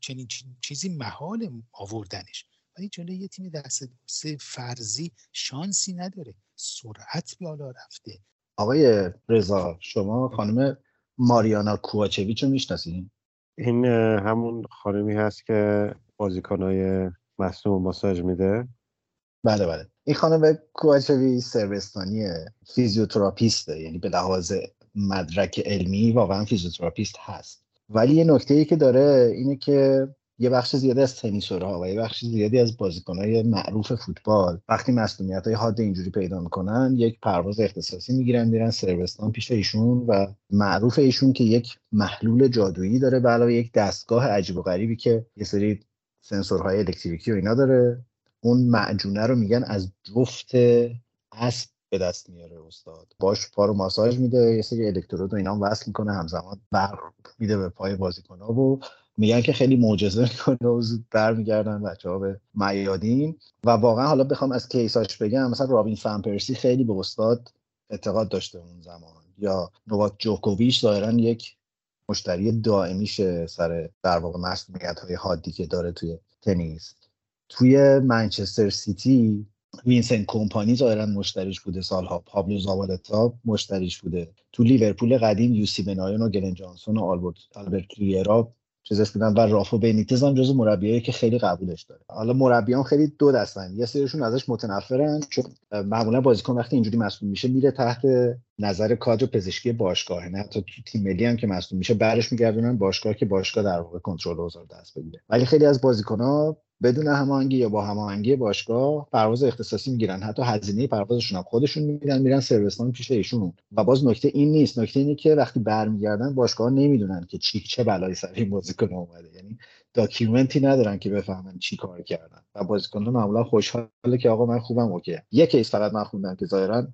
چنین چیزی محال آوردنش. ولی جلوی یه تیم دست دو سه فرضی شانسی نداره. سرعت بالا رفته. آقای رضا شما خانم ماریانا کوواچویچ رو می‌شناسین؟ این همون خانمی هست که بازیکنهای مصدوم ماساژ میده؟ بله بله. این خانم کوواچویچ صربستانی فیزیوتراپیسته یعنی به لحاظ مدرک علمی واقعا فیزیوتراپیست هست. ولی یه نکته ای که داره اینه که یه بخش زیادی از تنیسورها و یه بخش زیادی از بازیکنهای معروف فوتبال وقتی مصدومیت های حاد اینجوری پیدا می‌کنن یک پرواز اختصاصی می‌گیرن میرن صربستان پیش ایشون و معروف ایشون که یک محلول جادویی داره علاوه یک دستگاه عجیب و غریبی که یه سری سنسورهای الکتریکی و اینا داره. اون معجونه رو میگن از جفت اسب به دست میاره استاد. باش پا رو ماساژ میده یه سری الکترود و اینا هم وصل می‌کنه همزمان برق میده به پای بازیکن‌ها و میگن که خیلی معجزه می‌کنه و زود برمیگردن بچه ها به میادین. و واقعا حالا بخوام از کیساش بگم مثلا رابین فنپرسی خیلی به استاد اعتقاد داشته اون زمان. یا نوواک جوکوویچ ظاهرا یک مشتری دائمیشه سر در واقع مصدومیت های حادی که داره توی تنیس. توی منچستر سیتی وینسنت کمپانی ظاهرا مشتریش بوده سالها. پابلو زابالتا مشتریش بوده. تو لیورپول قدیم یوسی بنایون و گلن جانسون و آلبرت آلبرت ریرا چیزش بودن و رافا بنیتز هم جزو مربیایی که خیلی قبولش داره. حالا مربیان خیلی دو دستن. یه سریشون ازش متنفرن چون معمولا بازیکن وقتی اینجوری مصدوم میشه میره تحت نظر کادر پزشکی باشگاه. نه حتی تو تیم ملی هم که مصدوم میشه برش میگردونن باشگاه که باشگاه در واقع کنترل اوضاع دست بگیره. ولی خیلی از بازیکن‌ها بدون هماهنگی یا با هماهنگی باشگاه پرواز اختصاصی می‌گیرن. حتی هزینه پروازشون هم خودشون میدن میرن سرویسمان پیش ایشون و باز نکته این نیست. نکته اینه که وقتی برمیگردن باشگاه نمی‌دونن که چی چه بلایی سر این بازیکن اومده. یعنی document ی ندارن که بفهمن چی کار کردن. و بازیکن معمولا خوشحاله که آقا من خوبم okay. یک case فقط من خوندم که ظاهرا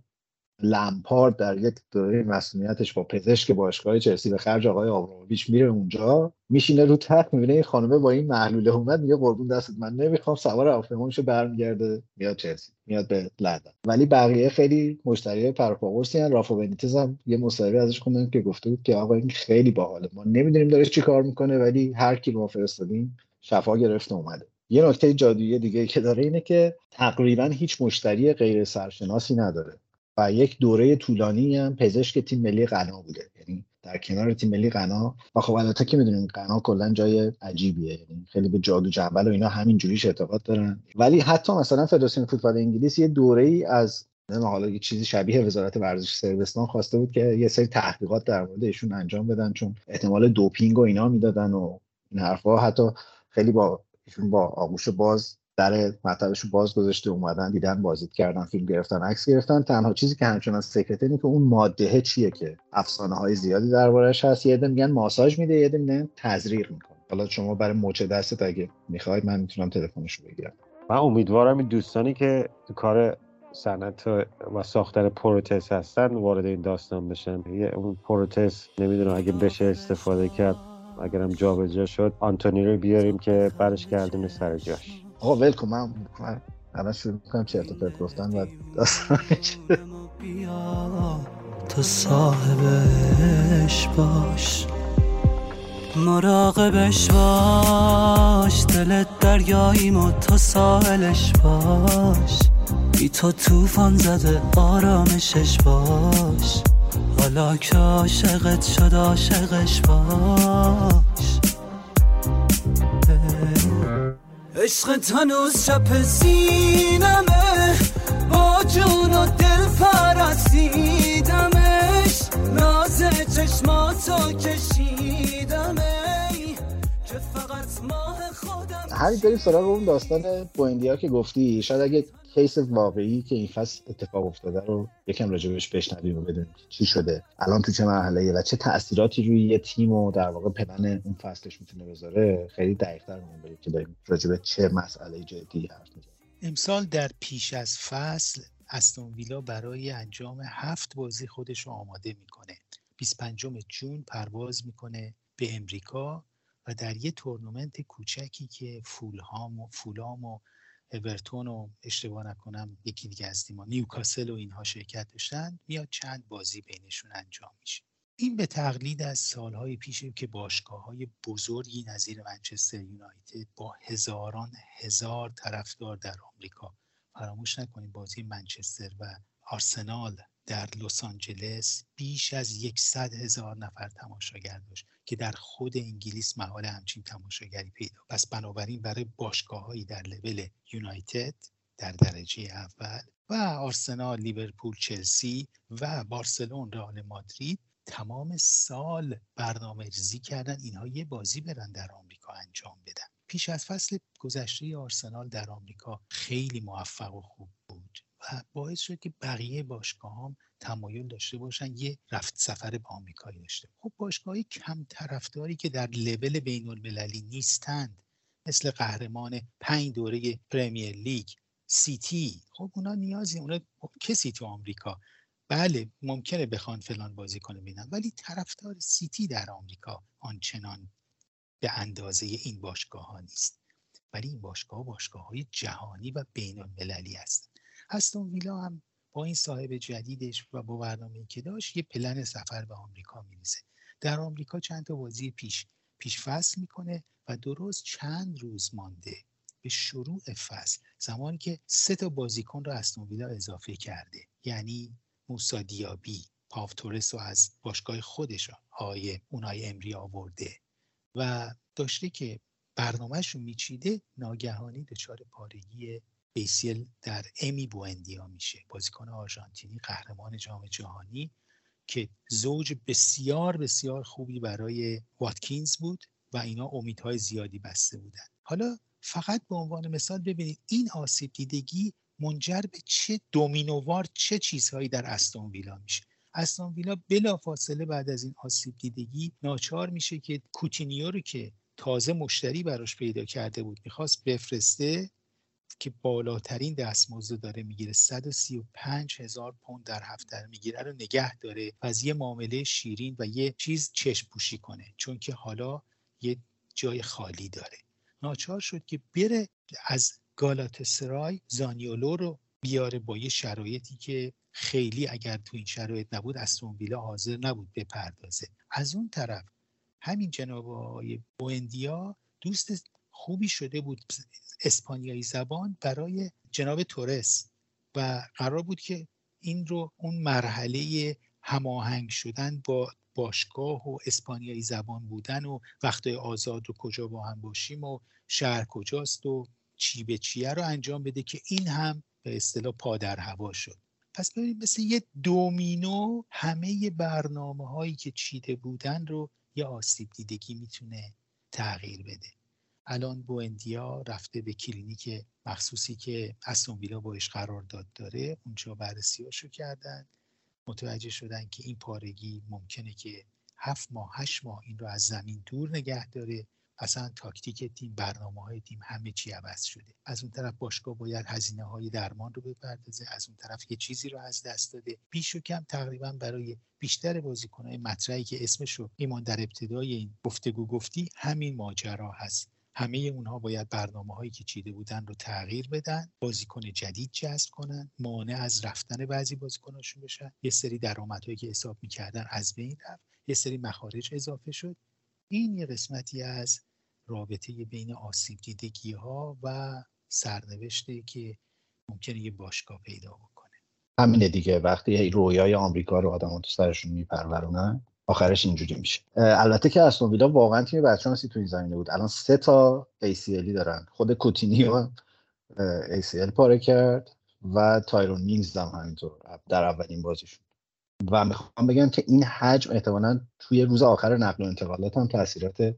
لمپارد در یک دوره مسئولیتش با پزشک باشگاه چلسی به خرج آقای آبراموویچ میره اونجا میشینه رو تخت می‌بینه این خانمه با این محلوله اومد میگه قربون دستت من نمی‌خوام سوار میشه برمیگرده میاد چلسی میاد به لندن. ولی بقیه خیلی مشتری پرپاورسی ان رافا بنیتز هم یه مصاحبه ازش خوندن که گفته بود که آقا این خیلی باحاله. ما نمی‌دونیم داره چی کار می‌کنه ولی هر کی ما فرستادیم شفا گرفته اومده. یه نکته جادویی دیگه که داره اینه که تقریبا هیچ مشتری غیر سرشناسی نداره. و یک دوره طولانی هم پزشک تیم ملی غنا بوده. یعنی در کنار تیم ملی غنا و خب البته که می‌دونیم غنا کلا جای عجیبیه. یعنی خیلی به جادو جنبل و اینا همین جوریش اعتقاد دارن. ولی حتی مثلا فدراسیون فوتبال انگلیس یه دوره ای از حالا یه چیزی شبیه وزارت ورزش سربستان خواسته بود که یه سری تحقیقات در مورد ایشون انجام بدن چون احتمال دوپینگ و اینا می‌دادن و این حرفها. حتی خیلی با ایشون با آغوش باز در مطبش باز گذاشته اومدن دیدن بازدید کردن فیلم گرفتن عکس گرفتن. تنها چیزی که همچنان سکرت اینه که اون ماده چیه که افسانه های زیادی دربارش هست. یه میگن ماساژ میده یه میگن تزریق می‌کنه. حالا شما برای موچه دستت اگه می‌خواید من می‌تونم تلفنش رو بگیرم. من امیدوارم این دوستانی که تو کار صنعت و ساختن پروتز هستن وارد این داستان بشن. یه اون پروتز نمی‌دونم اگه بشه استفاده کرد اگرم جابجا شد آنتونی رو بیاریم که برش گردونه سر جاش. آقا ول کن من الان شروع می‌کنم چرت و پرت گفتن و تو صاحبش باش. مراقبش باش. دلت دریایی و تو ساحلش باش. بی تو توفان زده آرامشش باش. حالا که عاشقت شد عاشقش باش. عشق هنوز چپ سینمه با جون و دل پرستیدمش. ناز چشماتو کشیدمه که فقط ماه خودم هری بریم سراغ اون داستان بویندیا که گفتی. شاید اگه کیس واقعی که این فصل اتفاق افتاده رو یکم راجبش بشنویم و بدونیم چی شده. الان تو چه مرحله و چه تاثیراتی روی یه تیم و در واقع پلن اون فصلش می‌تونه بذاره؟ خیلی دقیق‌تر مون که داریم راجب چه مسئله جدی حرف می‌زنیم. امسال در پیش از فصل استون ویلا برای انجام هفت بازی خودش رو آماده می‌کنه. 25 جون پرواز می‌کنه به امریکا و در یه تورنمنت کوچکی که فولهام و فولام و اورتون و اشتباه نکنم یکی دیگه از تیم‌ها نیوکاسل و اینها شرکت داشتن میاد چند بازی بینشون انجام میشه. این به تقلید از سالهای پیش که باشگاه های بزرگی نظیر منچستر یونایتد با هزاران هزار طرفدار در آمریکا فراموش نکنید بازی منچستر و آرسنال در لس آنجلس بیش از یکصد هزار نفر تماشاگر داشت که در خود انگلیس محال همچین تماشاگری پیدا پس بنابراین برای باشگاههایی در لول یونایتد در درجه اول و آرسنال لیورپول چلسی و بارسلون رئال مادرید تمام سال برنامه ریزی کردن اینها یه بازی برن در آمریکا انجام بدن. پیش از فصل گذشته آرسنال در آمریکا خیلی موفق و خوب و باعث شد که بقیه باشگاه هم تمایل داشته باشن یه رفت سفر به آمریکایی داشته خب باشگاهی کم طرفداری که در لول بین المللی نیستند مثل قهرمان پنج دوره پرمیر لیگ سیتی خب اونا نیازی اونا کسی تو آمریکا. بله ممکنه بخوان فلان بازی کنه بینن ولی طرفدار سیتی در آمریکا آنچنان به اندازه این باشگاه ها نیست. ولی این باشگاه باشگاه های جهانی و بین المللی هست هستون ویلا هم با این صاحب جدیدش و با برنامه که داشت یه پلن سفر به آمریکا میریزه. در آمریکا چند تا بازی پیش پیش فصل می‌کنه و درست چند روز مانده به شروع فصل. زمانی که سه تا بازیکن رو استون ویلا اضافه کرده. یعنی موسا دیابی پافتورس رو از باشگاه خودش های اونای امری آورده و داشته که برنامهش رو میچیده ناگهانی دچار پارگی بیسیل در امی بوندیا میشه. بازیکن آرژانتینی قهرمان جام جهانی که زوج بسیار بسیار خوبی برای واتکینز بود و اینا امیدهای زیادی بسته بودن. حالا فقط به عنوان مثال ببینید این آسیب دیدگی منجر به چه دومینووار چه چیزهایی در استون ویلا میشه. استون ویلا بلا فاصله بعد از این آسیب دیدگی ناچار میشه که کوتینیو رو که تازه مشتری براش پیدا کرده بود می‌خواست بفرسته که بالاترین دستمزد داره می‌گیره. 135 هزار پوند در هفته می‌گیره رو نگه داره و از یه معامله شیرین و یه چیز چشم پوشی کنه. چون که حالا یه جای خالی داره. ناچار شد که بره از گالاتسرای زانیولو رو بیاره با یه شرایطی که خیلی اگر تو این شرایط نبود استون حاضر نبود بپردازه. از اون طرف همین جناب آقای بوندیا دوست خوبی شده بود اسپانیایی زبان برای جناب تورس و قرار بود که این رو اون مرحله هماهنگ شدن با باشگاه و اسپانیایی زبان بودن و وقتای آزاد و کجا با هم باشیم و شهر کجاست و چی به چیه رو انجام بده که این هم به اصطلاح پا در هوا شد. پس ببینید مثل یه دومینو همه برنامه هایی که چیده بودن رو یه آسیب دیدگی می‌تونه تغییر بده. الان بوندیا رفته به کلینیک مخصوصی که استون ویلا باش قرار داد داره اونجا بررسیاشو کردن. متوجه شدن که این پارگی ممکنه که هفت ماه هشت ماه این رو از زمین دور نگه داره. اصلا تاکتیک تیم برنامه های تیم همه چی عوض شده. از اون طرف باشگاه باید هزینه های درمان رو بپردازه. از اون طرف یه چیزی رو از دست داده. بیش و کم تقریبا برای بیشتر بازیکنهای مطرحی که اسمش رو ایمان در ابتدای این گفتگو گفتی همین ماجرا هست. همه اونها باید برنامه هایی که چیده بودن رو تغییر بدن بازیکن جدید جذب کنن مانع از رفتن بعضی بازیکناشون بشن. یه سری درآمدهایی که حساب می‌کردن از بین رفت. یه سری مخارج اضافه شد. این یه قسمتی از رابطه بین آسیب دیدگی ها و سرنوشته که ممکنه یه باشگاه پیدا بکنه. همینه دیگه. وقتی رویای آمریکا رو آدم تو سرشون میپرورونن آخرش اینجوری میشه. البته که استون ویلا واقعا تیم بچانسی تو این زمینه بود. الان سه تا ACL دارن. خود کوتینیو ACL پاره کرد و تایرون مینگز هم همینطور در اولین بازیشون. و می‌خوام بگم که این حجم احتمالا توی روز آخر نقل و انتقالات هم تاثیرات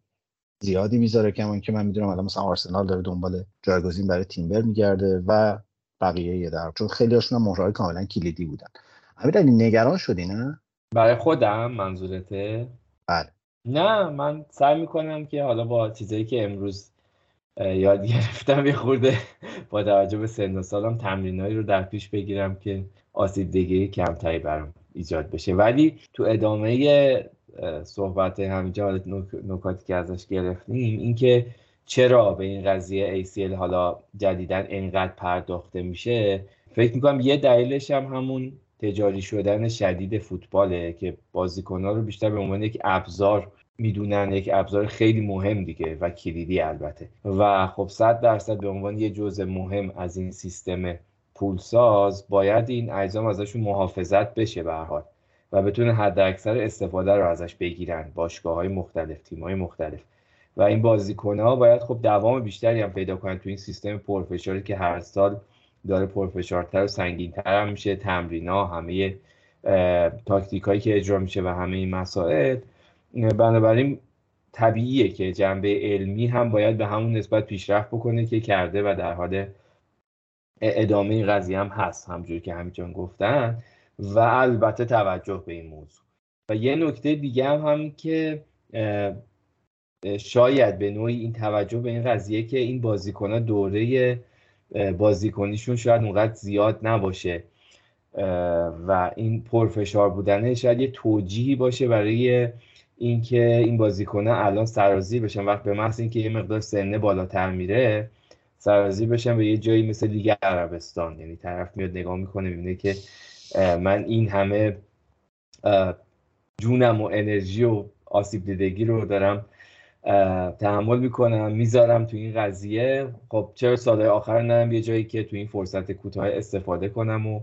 زیادی می‌ذاره. که که من می‌دونم الان مثلا آرسنال داره دنبال جایگزین برای تیمبر میگرده و بقیه یه در چون خیلی هاشون مهرهای کاملا کلیدی بودن. امیر نگران شدی نه؟ برای خودم منظورته؟ بله. نه من سعی می‌کنم که حالا با چیزایی که امروز یاد گرفتم یه خورده با توجه به سن و سالم تمرینایی رو در پیش بگیرم که آسیب دیگه کمتری برام ایجاد بشه. ولی تو ادامه صحبت همینجا نکاتی که ازش گرفتیم اینکه چرا به این قضیه ACL حالا جدیدن اینقدر پرداخته میشه فکر می‌کنم یه دلیلش هم همون تجاری شدن شدید فوتباله که بازیکنها رو بیشتر به عنوان یک ابزار می‌دونن یک ابزار خیلی مهم دیگه و کلیدی البته. و خب صد درصد به عنوان یه جزء مهم از این سیستم پولساز باید این اجزام ازشون محافظت بشه به حال و بتونه حد اکثر استفاده رو ازش بگیرن باشگاه های مختلف تیم های مختلف. و این بازیکن ها باید خب دوام بیشتری هم پیدا کنن تو این سیستم پرفشاری که هر سال داره پرفشارتر و سنگینتر هم میشه. تمرین ها همه تاکتیک هایی که اجرا میشه و همه این مسائل. بنابراین طبیعیه که جنبه علمی هم باید به همون نسبت پیشرفت بکنه که کرده و در حال ادامه این قضیه هم هست همجور که همینجان گفتن. و البته توجه به این موضوع. و یه نکته دیگه هم هم که شاید به نوعی این توجه به این قضیه که این بازیکن دوره بازیکنیشون شاید اونقدر زیاد نباشه. و این پرفشار بودنه شاید یه توجیهی باشه برای اینکه این بازیکنه الان سرازی بشن. وقت به محض اینکه یه مقدار سنه بالاتر میره سرازی بشن به یه جایی مثل لیگ عربستان. یعنی طرف میاد نگاه می‌کنه می‌بینه که من این همه جونم و انرژی و آسیب دیدگی رو دارم تحمل می‌کنم می‌ذارم تو این قضیه. خب چرا سالهای آخر نرم یه جایی که تو این فرصت کوتاه استفاده کنم و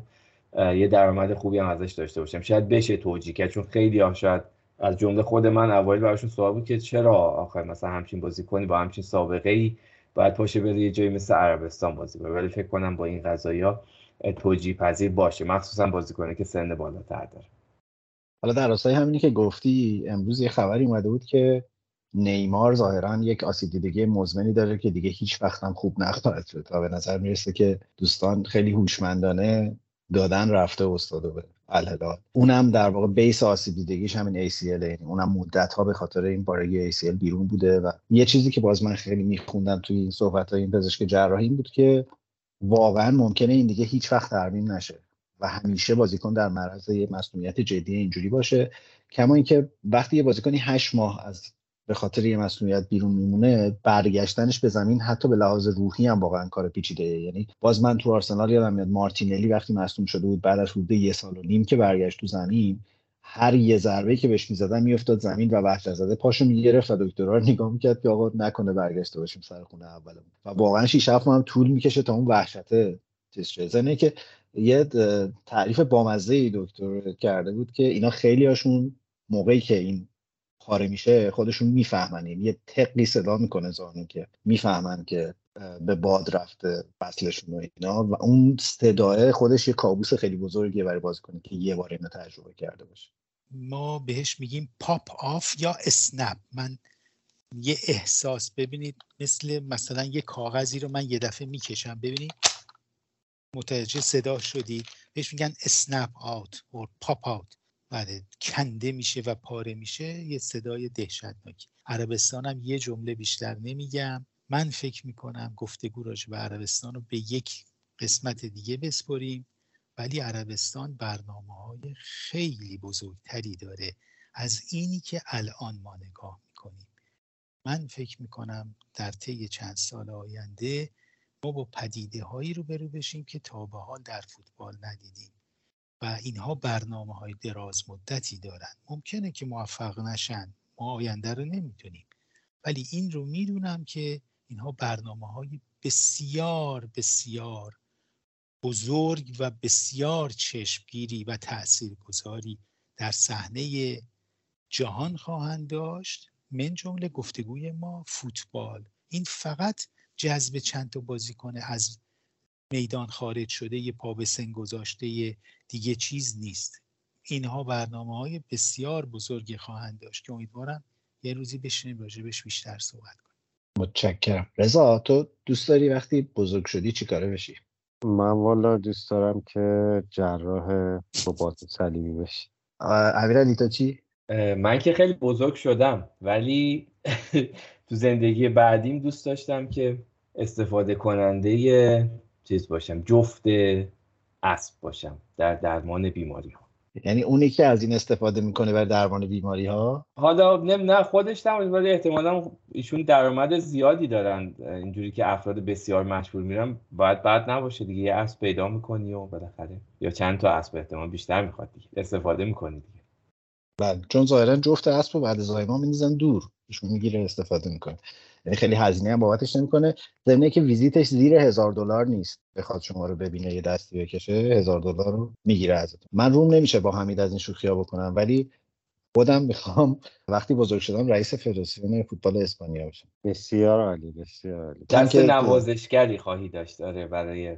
یه درآمد خوبی هم ازش داشته باشم؟ شاید بشه توجیه کرد چون خیلی ها شاید از جمله خود من اوایل براشون سوال بود که چرا آخر مثلا همچین بازی کنی با همچین سابقه ای باید پاشه بره یه جایی مثل عربستان بازی کنه ولی فکر کنم با این قضایی ها توجیه پذیر باشه. مخصوصا بازی کنه که سن بالاتر داره. حالا در راستای همینی که گفتی امروز یه خبری اومده بود که نیمار ظاهرا یک آسیب دیدگی مزمنی داره که دیگه هیچ وقت هم خوب نخواهد شد تا به نظر می‌رسه که دوستان خیلی هوشمندانه دادن رفته استاد به الهلال اونم در واقع بیس آسیب دیدگیش همین ACL یعنی اونم مدت ها به خاطر این بارگی ACL بیرون بوده و یه چیزی که باز من خیلی میخوندم توی این صحبت های این پزشک جراحی این بود که واقعا ممکنه این دیگه هیچ وقت ترمیم نشه و همیشه بازیکن در معرض یه مسئولیت جدی اینجوری باشه. کما اینکه وقتی یه بازیکنی هشت ماه از به خاطر یه مسئولیت بیرون میمونه برگشتنش به زمین حتی به لحاظ روحی هم واقعا کار پیچیده. یعنی باز من تو آرسنال یادم میاد مارتینلی وقتی مصدوم شده بود بعد از حدود یه سال و نیم که برگشت تو زمین هر یه ضربه که بهش می‌زدن میافتاد زمین و وحشت زده پاشو می‌گرفت و دکترها رو نگاه می‌کرد که آقا نکنه برگشته باشیم سر خونه اولمون. و واقعا 6 7 هم طول می‌کشه تا اون وحشته چیز شه. که یه تعریف بامزه دکتر کرده بود که اینا خیلی هاشون موقعی که این پاره میشه خودشون می‌فهمن. یعنی یه تقی صدا می‌کنه زانو که می‌فهمن که به باد رفته فصلشون و اینا. و اون صداه خودش یه کابوس خیلی بزرگیه برای کنه که یه بار اینو تجربه کرده باشه. ما بهش میگیم pop off یا snap. من یه احساس ببینید مثل مثلا یه کاغذی رو من یه دفعه می‌کشم. ببینید. متوجه صدا شدید بهش میگن snap out و pop out. بله کنده میشه و پاره میشه یه صدای دهشتناکی. عربستان هم یه جمله بیشتر نمیگم. من فکر می‌کنم گفتگو راجع به عربستان رو به یک قسمت دیگه بسپریم ولی عربستان برنامه های خیلی بزرگتری داره. از اینی که الان ما نگاه می‌کنیم. من فکر می‌کنم در طی چند سال آینده ما با پدیده هایی رو برو بشیم که تا به حال در فوتبال ندیدیم. و اینها برنامه های دراز مدتی دارن. ممکنه که موفق نشن. ما آینده رو نمی‌دونیم. ولی این رو می‌دونم که اینها برنامه های بسیار بسیار بزرگ و بسیار چشمگیری و تاثیرگذاری در صحنه جهان خواهند داشت. من جمله گفتگوی ما فوتبال. این فقط جذب چند تا بازیکن از میدان خارج شده یه پا به سن گذاشته یه دیگه چیز نیست. اینها برنامه های بسیار بزرگی خواهند داشت که امیدوارم یه روزی بشینیم راجبش بیشتر صحبت کنیم. متشکرم. رضا تو دوست داری وقتی بزرگ شدی چی کاره بشی؟ من والا دوست دارم که جراح ربات صلیبی بشی. امیرعلی تو چی؟ من که خیلی بزرگ شدم ولی [LAUGHS] تو زندگی بعدیم دوست داشتم که استفاده کننده چیز باشم جفت اسب باشم در درمان بیماری ها یعنی اونی که از این استفاده می‌کنه برای درمان بیماری ها حالا نه نه خودش نمید ولی احتمالا ایشون درآمد زیادی دارن. اینجوری که افراد بسیار مشهور میرن باید بعد نباشه دیگه. یه اسب پیدا می‌کنی و بالاخره یا چند تا اسب احتمال بیشتر می‌خواد دیگه. استفاده می‌کنی دیگه. بله چون ظاهرا جفت اسب و بعد زایمان میندازن دور. ایشون می‌گیره استفاده می‌کنه. یعنی خیلی هزینه هم بابتش نمی‌کنه. ضمن که ویزیتش زیر هزار دلار نیست. بخواد شما رو ببینه یه دستی بکشه هزار دلار رو می‌گیره ازتون. من روم نمیشه با حمید از این شوخیا بکنم ولی خودم می‌خوام وقتی بزرگ شدم رئیس فدراسیون فوتبال اسپانیا بشم. بسیار عالی بسیار عالی. دست نوازشگری خواهی داشت داره برای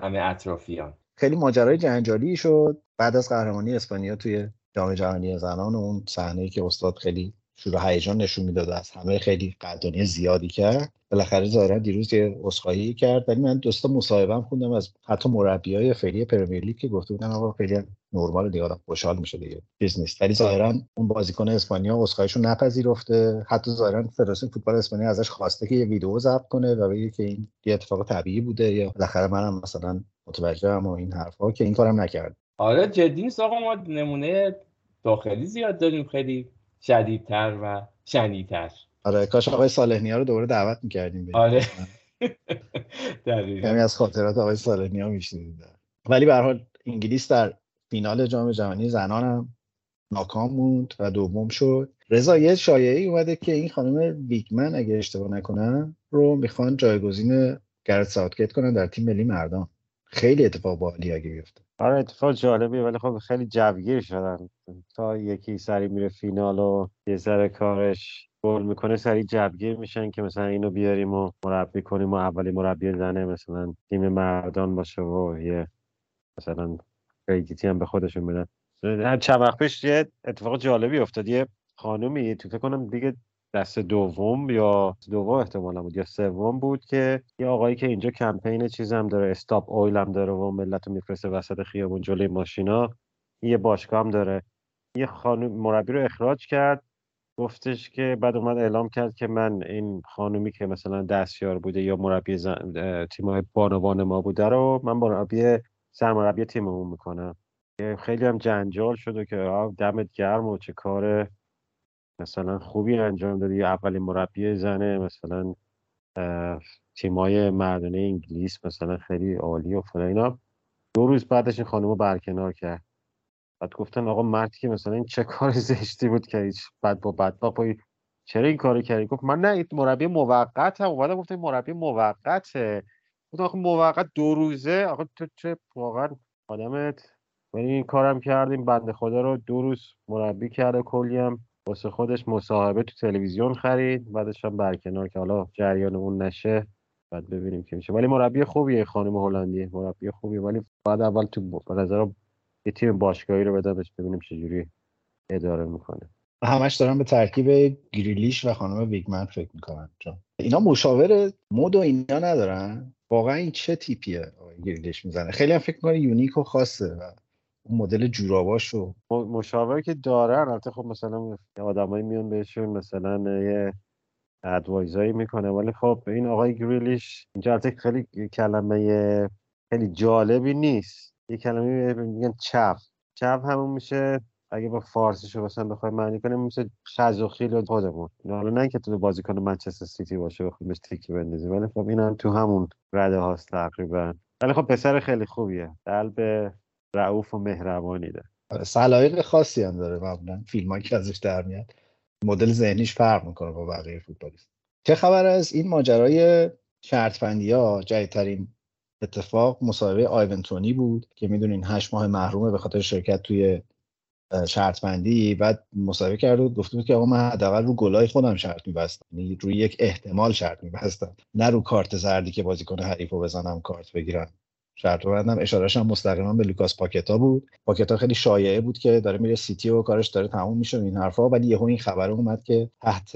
همه اطرافیان. خیلی ماجرای جنجالی شد. بعد از قهرمانی اسپانیا توی جام جهانی زنان و اون صحنه که استاد خیلی شروع هیجان نشون می‌داد از همه خیلی قدردانی زیادی کرد. بالاخره ظاهرا دیروز یه عذرخواهی کرد. ولی من دوستا مصاحبهم خوندم از حتی مربیای فعلی پرمیر لیگ که گفته بودن آقا خیلی نرمال دیگه آدم خوشحال میشه دیگه چیز نیست ولی ظاهرا اون بازیکن اسپانیا عذرخواهیشو نپذیرفته. حتی ظاهرا فدراسیون فوتبال اسپانیا ازش خواسته که یه ویدیو ضبط کنه و بگه که این یه اتفاق طبیعی بوده یا بالاخره منم مثلا متوجهم و این حرفا که این کارم نکرد. آره جدی نیست آقا ما نمونه داخلی زیاد داریم خیلی. شدیدتر و شنیدتر. آره کاش آقای صالح رو دوباره دعوت می‌کردیم آره. [LAUGHS] کمی از خاطرات آقای صالح نیا ولی به حال انگلیس در فینال جام جهانی زنان هم ناکام موند و دوم شد. رضا یه شایعی اومده که این خانم بیگمن اگه اشتباه نکنم رو می‌خوان جایگزین گرت ساوتگیت کنن در تیم ملی مردان. خیلی اتفاق باحالی اگه بیفته. آره اتفاق جالبی ولی خب خیلی جوگیر شدن. تا یکی سری میره فینال و یه ذره کارش گل می‌کنه سری جوگیر میشن که مثلا اینو بیاریم و مربی کنیم و اولی مربی زنه مثلا تیم مردان باشه و یه مثلا کردیتی هم به خودشون بدن. هم چند پیش یه اتفاق جالبی افتاد. یه خانومی تو فکر کنم دیگه دست دوم یا دوم احتمالا بود یا سوم بود که یه آقایی که اینجا کمپین چیزم داره استاپ اویل هم داره و ملت رو میفرسته وسط خیابون جلوی ماشینا یه باشگاه هم داره. یه خانم مربی رو اخراج کرد. گفتش که بعد اومد اعلام کرد که من این خانومی که مثلا دستیار بوده یا مربی تیم بانوان ما بوده رو من مربی سرمربی تیممون می‌کنم. خیلی هم جنجال شده که دمت گرم و چه کار مثلا خوبی انجام دادی؟ اولین مربی زنه مثلا تیمای مردانه انگلیس مثلا خیلی عالی و فلا اینا. دو روز بعدش این خانم رو برکنار کرد. بعد گفتن آقا مردی که مثلا این چه کار [LAUGHS] زشتی بود که هیچ بعد با بعد با چرا این کارو کردی؟ گفت من نه مربی موقت هم اومدم گفتم مربی موقته. گفت آخه موقت دو روزه؟ آقا تو چه واقعا آدمت. یعنی این کارم کردیم بنده خدا رو دو روز مربی کرده کلیم واسه خودش مصاحبه تو تلویزیون خرید بعدش هم برکنار که حالا جریان اون نشه بعد ببینیم که میشه. ولی مربی خوبیه خانم هلندی مربی خوبیه. ولی بعد اول تو نظر یه تیم باشگاهی رو بدمش ببینیم چجوری اداره می‌کنه. همش دارن به ترکیب گریلیش و خانم ویگمن فکر می‌کنن. چون اینا مشاور مود و اینا ندارن. واقعا این چه تیپیه گریلیش می‌زنه؟ خیلی هم فکر می‌کنه یونیک و خاصه مدل جوراباشو مشاور که دارن. البته خب مثلا آدمایی میان بهشون مثلا یه ادوایزایی می‌کنه. ولی خب این آقای گریلیش اینجا البته خیلی کلمه خیلی جالبی نیست. یه کلمه میگن چف چف همون میشه اگه با فارسیشو مثلا بخوای معنی کنیم مثل خزوخیل و خودمون. حالا نه که تو بازیکن منچستر سیتی باشه بخوای بهش تیکی بندازی ولی خب این هم تو همون رده هاست تقریبا. ولی خب پسر خیلی خوبیه. قلب رعوف و مهربانی ده آره، سلایق خاصی هم داره معمولا. فیلم که ازش در میاد. مدل ذهنیش فرق می‌کنه با بقیه فوتبالیست. چه خبر از این ماجرای شرط ها جدیدترین اتفاق مصاحبه آیوان تونی بود که می‌دونین هشت ماه محرومه به خاطر شرکت توی شرط بندی بعد مصاحبه کرد و گفته بود که آقا من حداقل رو گلای خودم شرط میبستم. یعنی روی یک احتمال شرط میبستم. نه رو کارت زردی که بازیکن حریف رو بزنم کارت بگیرم. شرط بندم. اشارهش هم مستقیما به لوکاس پاکتا بود. پاکتا خیلی شایعه بود که داره میره سیتی و کارش داره تموم میشه این حرفا. ولی یهو این خبر اومد که تحت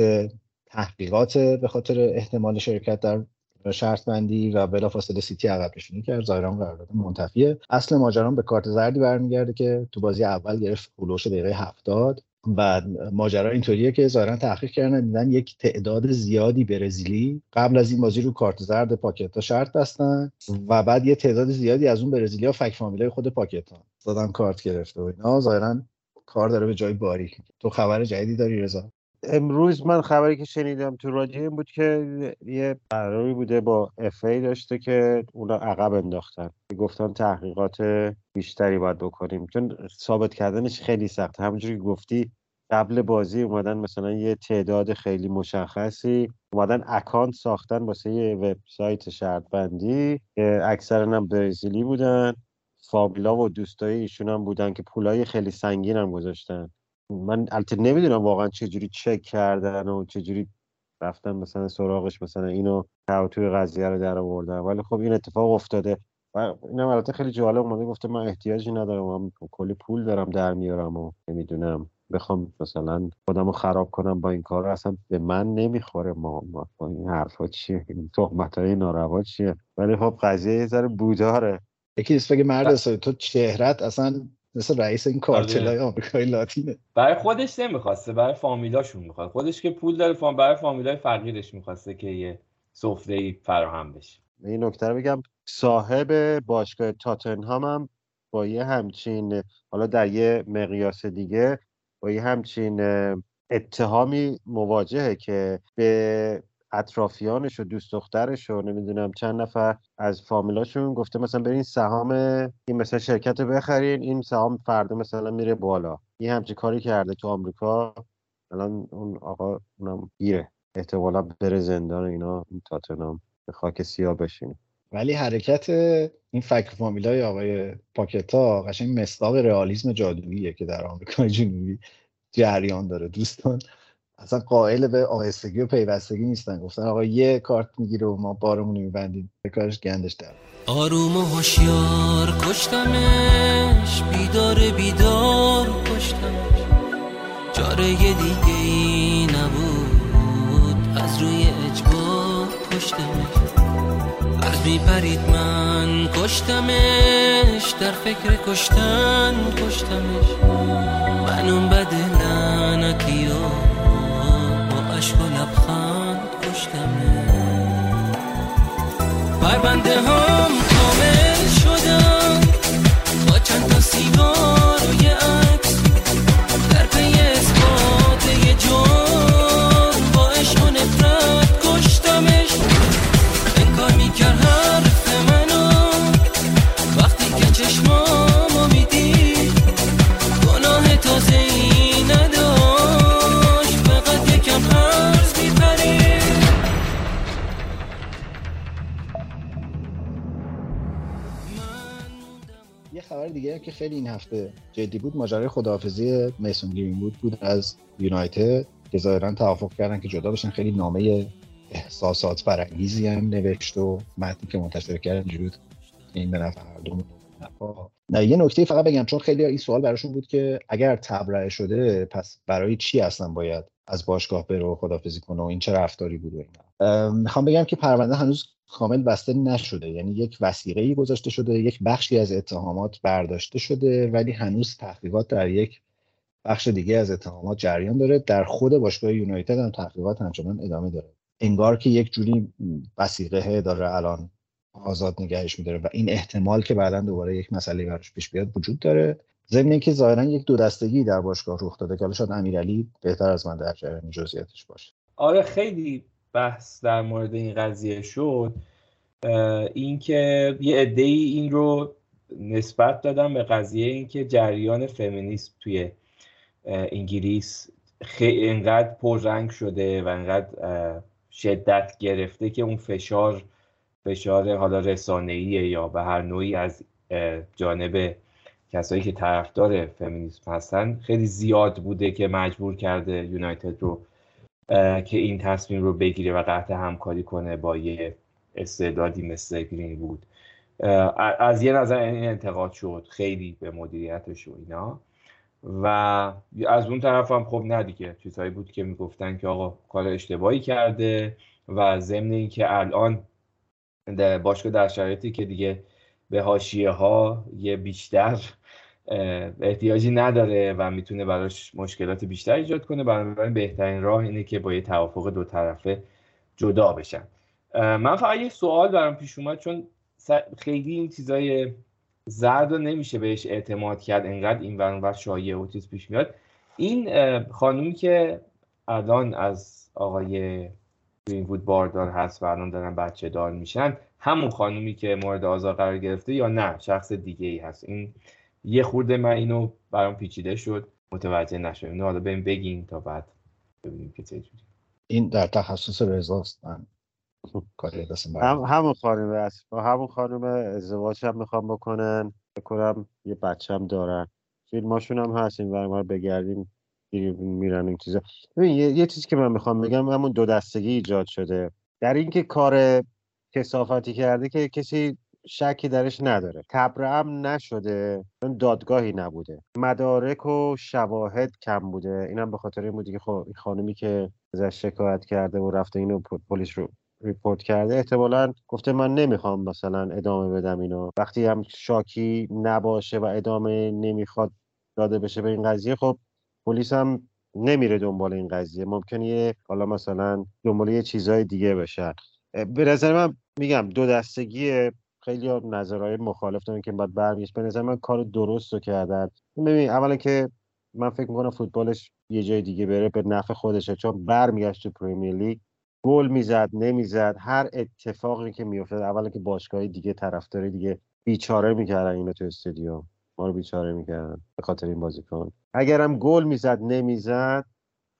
تحقیقات به خاطر احتمال شرکت در شرط بندی و بلافاصله سیتی عقب نشینی کرد. ظاهرا قرارداد منتفیه. اصل ماجرا به کارت زردی برمیگرده که تو بازی اول گرفت هولوش دقیقه 70 و ماجرا اینطوریه که ظاهرا تحقیق کردن دیدن یک تعداد زیادی برزیلی قبل از این بازی رو کارت زرد پاکتا شرط بستن و بعد یه تعداد زیادی از اون برزیلی ها فک فامیلای خود پاکتا دادن کارت گرفته و اینا. ظاهرا کار داره به جای باریک. تو خبر جدیدی داری رضا؟ امروز من خبری که شنیدم تو رادیو این بود که یه قراری بوده با اف ای داشته که اونا عقب انداختن. گفتن تحقیقات بیشتری باید بکنیم. چون ثابت کردنش خیلی سخت. همونجوری که گفتی قبل بازی اومدن مثلا یه تعداد خیلی مشخصی اومدن اکانت ساختن واسه یه وبسایت شرط بندی که اکثرا هم برزیلی بودن. فابلا و دوستای ایشون هم بودن که پولای خیلی سنگین هم گذاشتن. من البته نمی‌دونم واقعا چجوری چک کردن و چجوری رفتن مثلا سراغش مثلا اینو توی قضیه رو در آوردن. ولی خب این اتفاق افتاده و اینم البته خیلی جالب اومده گفته من احتیاجی ندارم من کلی پول دارم در میارم و نمی‌دونم بخوام مثلا خودم رو خراب کنم با این کار اصلا به من نمی‌خوره ما, ما با این حرفا چیه؟ این تهمت های ناروا چیه؟ ولی خب قضیه یه ذره بوداره. یکی نیست بگه مرد تو چهرت اصلا مثل رئیس این کارتلای آره. آمریکای لاتینه. برای خودش نمی‌خواسته برای فامیلاشون می‌خواد خودش که پول داره فام برای فامیلای فقیرش می‌خواسته که یه سفره فراهم بشه. این نکته رو بگم صاحب باشگاه تاتنهام هم با یه همچین حالا در یه مقیاس دیگه با یه همچین اتهامی مواجهه که به اطرافیانش و دوست دخترش و نمی‌دونم چند نفر از فامیلاشون گفته مثلا برین سهام این مثلا شرکت رو بخرین این سهام فردا مثلا میره بالا. یه همچین کاری کرده تو آمریکا. الان اون آقا اونم گیره. احتمالا بره زندان اینا تاتنام به خاک سیاه بشینه. ولی حرکت این فک فامیلای آقای پاکتا قشنگ مصداق رئالیسم جادوییه که در آمریکای جنوبی جریان داره دوستان. اصلا قائل به آهستگی و پیوستگی نیستن. گفتن آقا یه کارت می‌گیره و ما بارمون میبندیم. به کارش گندش در آروم و هوشیار کشتمش. بیدار بیدار کشتمش. جاره دیگه ای نبود. از روی اجبار کشتمش. از میپرید من کشتمش. در فکر کشتن کشتمش. من اون بد لعنتی پرونده هم کامل شدم. با چند تا سیگار که خیلی این هفته جدی بود ماجرای خداحافظی میسون گرین بود بود از یونایتد که ظاهرا توافق کردن که جدا بشن. خیلی نامه احساسات برانگیزی هم نوشت و متنی که منتشر کردن که این به دومون. نفع. نه یه نکته فقط بگم چون خیلی این سوال براشون بود که اگر تبرئه شده پس برای چی اصلا باید از باشگاه بره و کنه و این چه رفتاری بود و اینا. ام، می‌خوام بگم که پرونده هنوز کامل بسته نشده. یعنی یک وسیقه گذاشته شده یک بخشی از اتهامات برداشته شده ولی هنوز تحقیقات در یک بخش دیگه از اتهامات جریان داره. در خود باشگاه یونایتد هم تحقیقات همچنان ادامه داره. انگار که یک جوری وسیقه داره الان آزاد نگهش میداره و این احتمال که بعدا دوباره یک مسئله براش پیش بیاد وجود داره. ضمن اینکه ظاهرا یک دو دستگی در باشگاه رخ داده که حالا شاید امیرعلی بهتر از من در جریان جزئیاتش باشه. آره خیلی بحث در مورد این قضیه شد اینکه یه عده این رو نسبت دادن به قضیه اینکه جریان فمینیسم توی انگلیس خیلی انقدر پررنگ شده و انقدر شدت گرفته که اون فشار فشار حالا رسانه‌ایه یا به هر نوعی از جانب کسایی که طرفدار فمینیسم هستن خیلی زیاد بوده که مجبور کرده یونایتد رو که این تصمیم رو بگیره و قطع همکاری کنه با یه استعدادی مثل گرین بود. از یه نظر این انتقاد شد خیلی به مدیریتش و اینا. و از اون طرف هم خب نه دیگه چیزهایی بود که می‌گفتن که آقا کار اشتباهی کرده و ضمن اینکه الان باشگاه در شرایطی که دیگه به حاشیه ها یه بیشتر احتیاجی نداره و می‌تونه براش مشکلات بیشتر ایجاد کنه. بنابراین بهترین راه اینه که با یه توافق دو طرفه جدا بشن. من فقط یه سوال برام پیش اومد چون خیلی این چیزای زرد رو نمیشه بهش اعتماد کرد انقدر این ور اون ور شایعه و چیز پیش میاد. این خانومی که الان از آقای گرین‌وود باردار هست و الان دارن بچه دار میشن همون خانومی که مورد آزار قرار گرفته یا نه؟ شخص دیگه ای هست. این یه خورده من اینو برام پیچیده شد متوجه نشدم. اینو حالا بهم بگین تا بعد ببینیم که چه جوری. این در تخصص رضاست من هم. همون خانومه است. با همون خانومه ازدواج هم می‌خوام بکنن. فکر کنم یه بچه هم دارن. فیلماشون هم هست. این اونور بگردیم میرن این چیزا. ببین یه, یه چیزی که من می‌خوام بگم همون دو دستگی ایجاد شده. در اینکه کار کسافتی کرده که کسی شکی درش نداره. تبرئم نشده چون دادگاهی نبوده. مدارک و شواهد کم بوده. اینم به خاطر این بوده که خب خانمی که ازش شکایت کرده و رفته اینو پلیس رو report کرده احتمالا گفته من نمی‌خوام مثلا ادامه بدم اینو. وقتی هم شاکی نباشه و ادامه نمی‌خواد داده بشه به این قضیه خب پلیس هم نمیره دنبال این قضیه. ممکنه یه حالا مثلا دنبال یه چیزای دیگه بشن. به نظر من میگم دو دستگی خیلی نظرهای مخالف دارن که باید برمیگشت. به نظر من کار درست رو کردن. ببین اولا که من فکر می‌کنم فوتبالش یه جای دیگه بره به نفع خودشه چون برمیگشت تو پریمیر لیگ گل می‌زد نمی‌زد هر اتفاقی که میافتاد. اولا که باشگاهی دیگه طرفداری دیگه بیچاره می‌کردن اینو تو استادیوم. ما رو بیچاره می‌کردن به خاطر این بازیکن. اگرم گل می‌زد نمی‌زد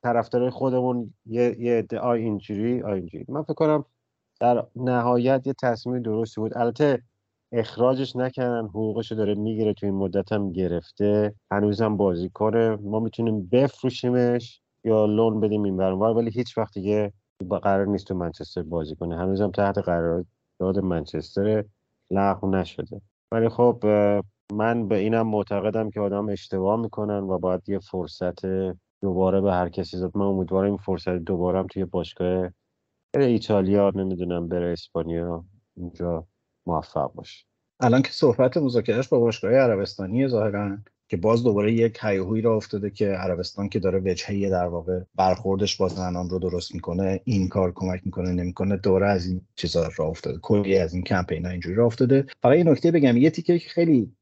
طرفدار خودمون یه یه ادعا اینجوری اینجوری. من فکر کنم در نهایت یه تصمیم درستی بود. البته اخراجش نکردن حقوقش رو داره می‌گیره تو این مدت هم گرفته. هنوزم بازی کنه. ما می‌تونیم بفروشیمش یا لون بدیم این ولی هیچ وقت دیگه قرار نیست تو منچستر بازی کنه. هنوزم تحت قرارداد منچستر لغو نشده. ولی خب من به اینم معتقدم که آدم اشتباه می‌کنن و باید یه فرصت دوباره به هر کسی داد من امیدوارم این فرصت دوباره هم توی باشگاه بره ایتالیا نمی‌دونم بره اسپانیا اونجا موفق باشه. الان که صحبت مذاکرهش با باشگاه عربستانی ظاهرا که باز دوباره یک هیاهویی را افتاده که عربستان که داره وجهه در واقع برخوردش با زنان رو درست می‌کنه این کار کمک می‌کنه نمی‌کنه دوره از این چیزا را افتاده کلی از این کمپینا اینجوری را افتاده. فقط این نکته بگم یه تیکه که خیلی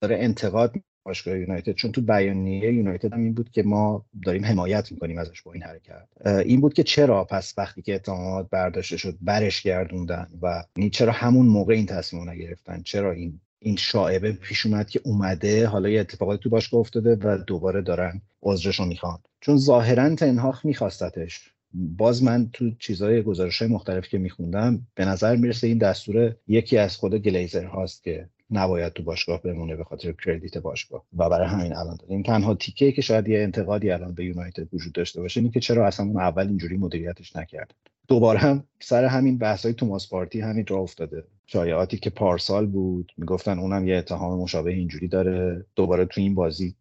داره انتقاد باشگاه یونایتد چون تو بیانیه یونایتد هم این بود که ما داریم حمایت می‌کنیم ازش با این حرکت. این بود که چرا پس وقتی که اتهامات برداشته شد برش گردوندن و چرا همون موقع این تصمیم نگرفتن؟ چرا این این شاعبه پیش اومد که اومده حالا یه اتفاقاتی تو باشگاه افتاده و دوباره دارن عذرشو می‌خوان؟ چون ظاهرا تنهاخ میخواستتش. باز من تو چیزهای گزارش های مختلف که میخوندم به نظر می‌رسه این دستور یکی از خود گلیزر هاست که نباید تو باشگاه بمونه به خاطر کردیت باشگاه. و برای همین الان این تنها تیکه که شاید یه انتقادی الان به یونایتد وجود داشته باشه اینه که چرا اصلا اون اول اینجوری مدیریتش نکرد. دوباره هم سر همین بحث های توماس پارتی همین راه افتاده. شایعاتی که پارسال بود می‌گفتن اونم یه اتهام مشابه اینجوری داره. دوباره تو این بازی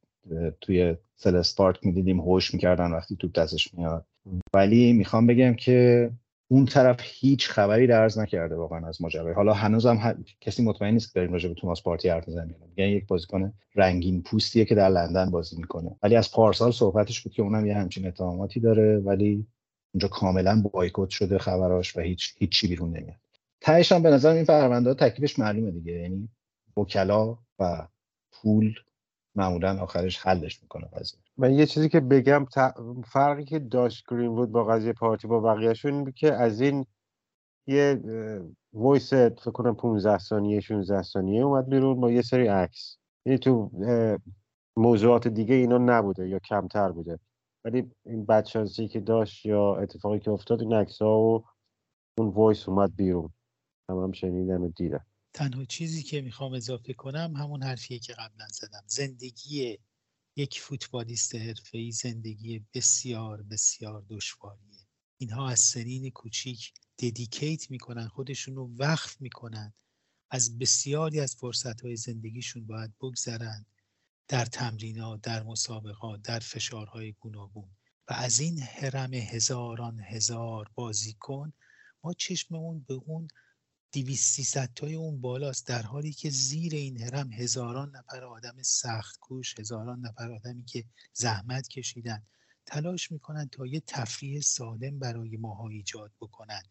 توی سلسپارت می‌دیدیم هوش می‌کردن وقتی توپ دستش میاد. ولی می‌خوام بگم که اون طرف هیچ خبری درز نکرده واقعا از ماجرا. حالا هنوزم ه... کسی مطمئن نیست که داریم راجع به توماس پارتی حرف می‌زنیم میگن یک بازیکن رنگین پوستیه که در لندن بازی می‌کنه. ولی از پارسال صحبتش بود که اونم یه همچین اتهاماتی داره ولی اونجا کاملا بایکوت شده خبراش و هیچ هیچی بیرون نمیاد. تهش هم به نظر این پرونده تکلیفش معلومه دیگه. یعنی وکلا و پول معمولا آخرش حلش می‌کنه قضیه. من یه چیزی که بگم فرقی که داشت گرین با قضیه پارتی با بقیهشون که از این یه وایس فکر کنم 15 ثانیه 16 ثانیه اومد بیرون با یه سری عکس. یعنی تو موضوعات دیگه اینا نبوده یا کمتر بوده. ولی این بدشانسی که داشت یا اتفاقی که افتاد این عکس ها و اون وایس اومد بیرون. هم, هم شنیدم و دیدم. تنها چیزی که می‌خوام اضافه کنم همون حرفیه که قبلا زدم. زندگی یک فوتبالیست حرفه‌ای زندگی بسیار بسیار دشواریه. اینها از سنین کوچیک ددیکیت می‌کنن خودشون رو وقف می‌کنن. از بسیاری از فرصتهای زندگیشون باید بگذرن در تمرینات در مسابقات در فشارهای گوناگون. و از این حرم هزاران هزار بازیکن ما چشممون به اون دیویست تای اون بالاست. در حالی که زیر این هرم هزاران نفر آدم سخت کوش هزاران نفر آدمی که زحمت کشیدن تلاش می‌کنن تا یه تفریح سالم برای ماها ایجاد بکنن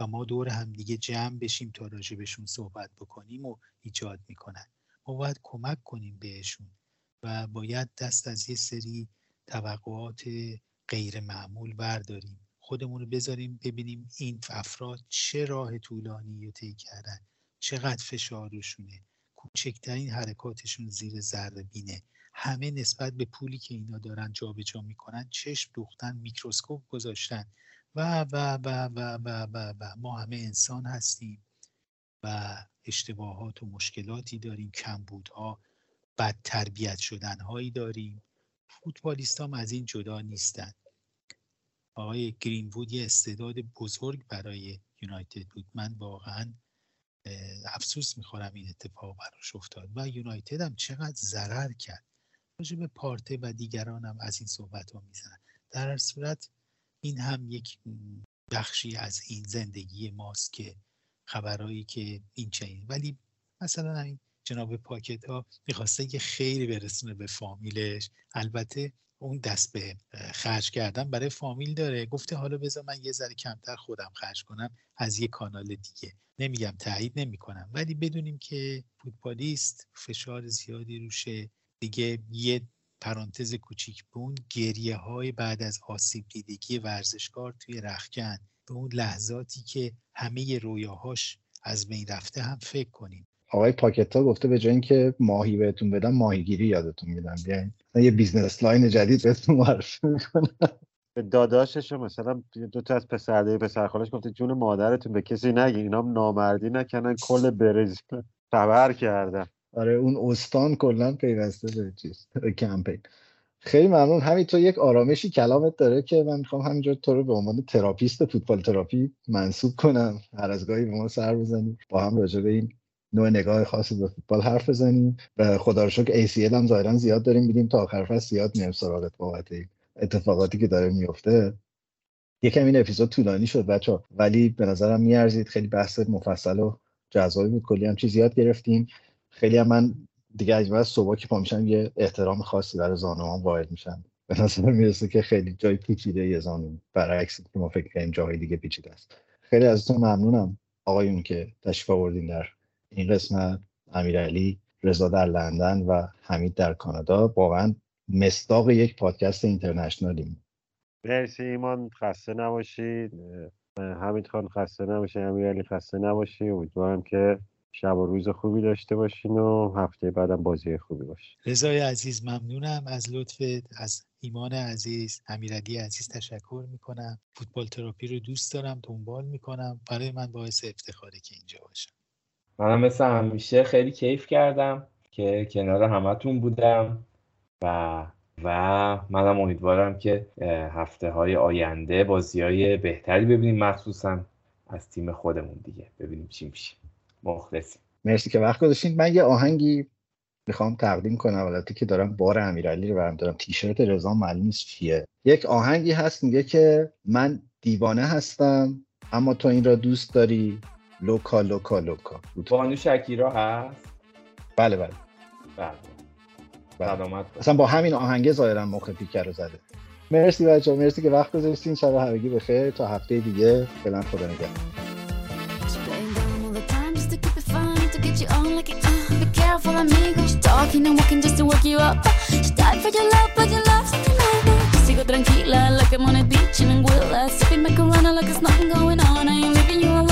و ما دور هم دیگه جمع بشیم تا راجبشون صحبت بکنیم و ایجاد می‌کنن. ما باید کمک کنیم بهشون و باید دست از یه سری توقعات غیر معمول برداریم. خودمون رو بذاریم ببینیم این افراد چه راه طولانی رو طی کردن چقدر فشار روشونه کوچکترین حرکاتشون زیر ذره بینه. همه نسبت به پولی که اینا دارن جابجا می‌کنن چشم دوختن میکروسکوپ گذاشتن. و و و و و و و. ما همه انسان هستیم و اشتباهات و مشکلاتی داریم کمبودها بد تربیت شدن هایی داریم. فوتبالیست هم از این جدا نیستن. آقای گرینوود یه استعداد بزرگ برای یونایتد بود. من واقعا افسوس می‌خورم این اتفاق براش افتاد و یونایتد هم چقدر ضرر کرد. راجع به پارته و دیگران هم از این صحبت ها می‌زنن در هر صورت این هم یک بخشی از این زندگی ماست که خبرهایی که این چنین. ولی مثلا این جناب پاکت ها می‌خواسته که خیلی برسونه به فامیلش. البته اون دست به خرج کردن برای فامیل داره. گفته حالا بذار من یه ذره کمتر خودم خرج کنم از یه کانال دیگه. نمیگم تایید نمی‌کنم ولی بدونیم که فوتبالیست فشار زیادی روشه دیگه یه پرانتز کوچیک به اون گریه های بعد از آسیب دیدگی ورزشکار توی رخکن. به اون لحظاتی که همه رویاهاش از بین رفته هم فکر کنیم. آقای پاکتا گفته به جای اینکه ماهی بهتون بدم ماهیگیری یادتون میدم. بیاین یه business line جدید بهتون معرفی می‌کنم. به داداشش مثلا دو تا از پسرده پسر خالش گفته جون مادرتون به کسی نگی اینا نامردی نکنن کل برزیل خبر کردن. آره اون استان کلا پیوسته به چیز کمپین. خیلی ممنون. همین تو یک آرامشی کلامت داره که من می‌خوام همینجا تو رو به عنوان تراپیست فوتبال تراپی منصوب کنم. هر از گاهی به ما سر بزنیم با هم راجع به این نوع نگاه خاصی به فوتبال حرف بزنیم و خدا رو شکر ACL هم ظاهرا زیاد داریم. میدیم تا آخر فصل زیاد میایم سراغت بابت اتفاقاتی که داره میفته یکم این اپیزود طولانی شد بچه ولی به نظرم میارزید خیلی بحث مفصل و جذابی بود. کلی هم چیز یاد گرفتیم. خیلی هم من دیگه از صبح که پا میشم یه احترام خاصی برای زانوام واحد میشم. به نظر می‌رسه که خیلی جای پیچیده یه زانو. برعکس که ما فکر کنیم جاهای دیگه پیچیده است. خیلی ازتون ممنونم آقایون که تشریف آوردین در این قسمت امیرعلی رضا در لندن و حمید در کانادا. واقعا مصداق یک پادکست اینترنشنالیم مرسی ایمان خسته نباشید. حمید خان خسته نباشی امیرعلی خسته نباشی. امیدوارم که شب و روز خوبی داشته باشین و هفته بعدم بازی خوبی باشه. رضای عزیز ممنونم از لطفت. از ایمان عزیز امیرعلی عزیز تشکر می‌کنم. فوتبال تراپی رو دوست دارم دنبال می‌کنم. برای من باعث افتخاره که اینجا باشم. منم مثل همیشه خیلی کیف کردم که کنار همتون بودم و و منم امیدوارم که هفته های آینده بازی های بهتری ببینیم مخصوصا از تیم خودمون دیگه. ببینیم چی میشه. مخلصیم. مرسی که وقت گذاشتین. من یه آهنگی می‌خوام تقدیم کنم. البته که دارم بار امیرعلی رو برم دارم. تیشرت رضا معلوم نیست چیه. یک آهنگی هست میگه که من دیوانه هستم اما تو این را دوست داری. لوکا لوکا لوکا بانو شکیرا هست بله بله بله بله. سلامت اصلا با همین آهنگه ظاهرا مخ پیکر رو زده مرسی بچه مرسی که وقت گذاشتین شب همگی بخیر تا هفته دیگه فعلا خدا نگهدار Playing dumb all the time just to keep it fun, to get you on like it. Uh, be careful, amigo. She's talking and walking just to work you up. She died for your love, but your love's undeniable. Sigo tranquila, like I'm on a beach in Anguilla. Sipping like there's nothing going on. I ain't leaving you alone.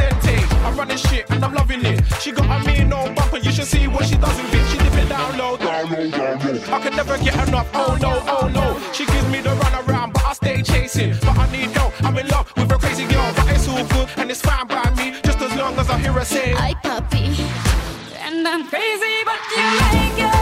Shit and I'm loving it. She got a mean no bumper, you should see what she doesn't get. She dip it down low. I can never get enough. Oh no, oh no. She gives me the run around, but I stay chasing. But I need help. I'm in love with a crazy girl, but it's all good and it's fine by me. Just as long as I hear her say. Ay, puppy. And I'm crazy, but you like it.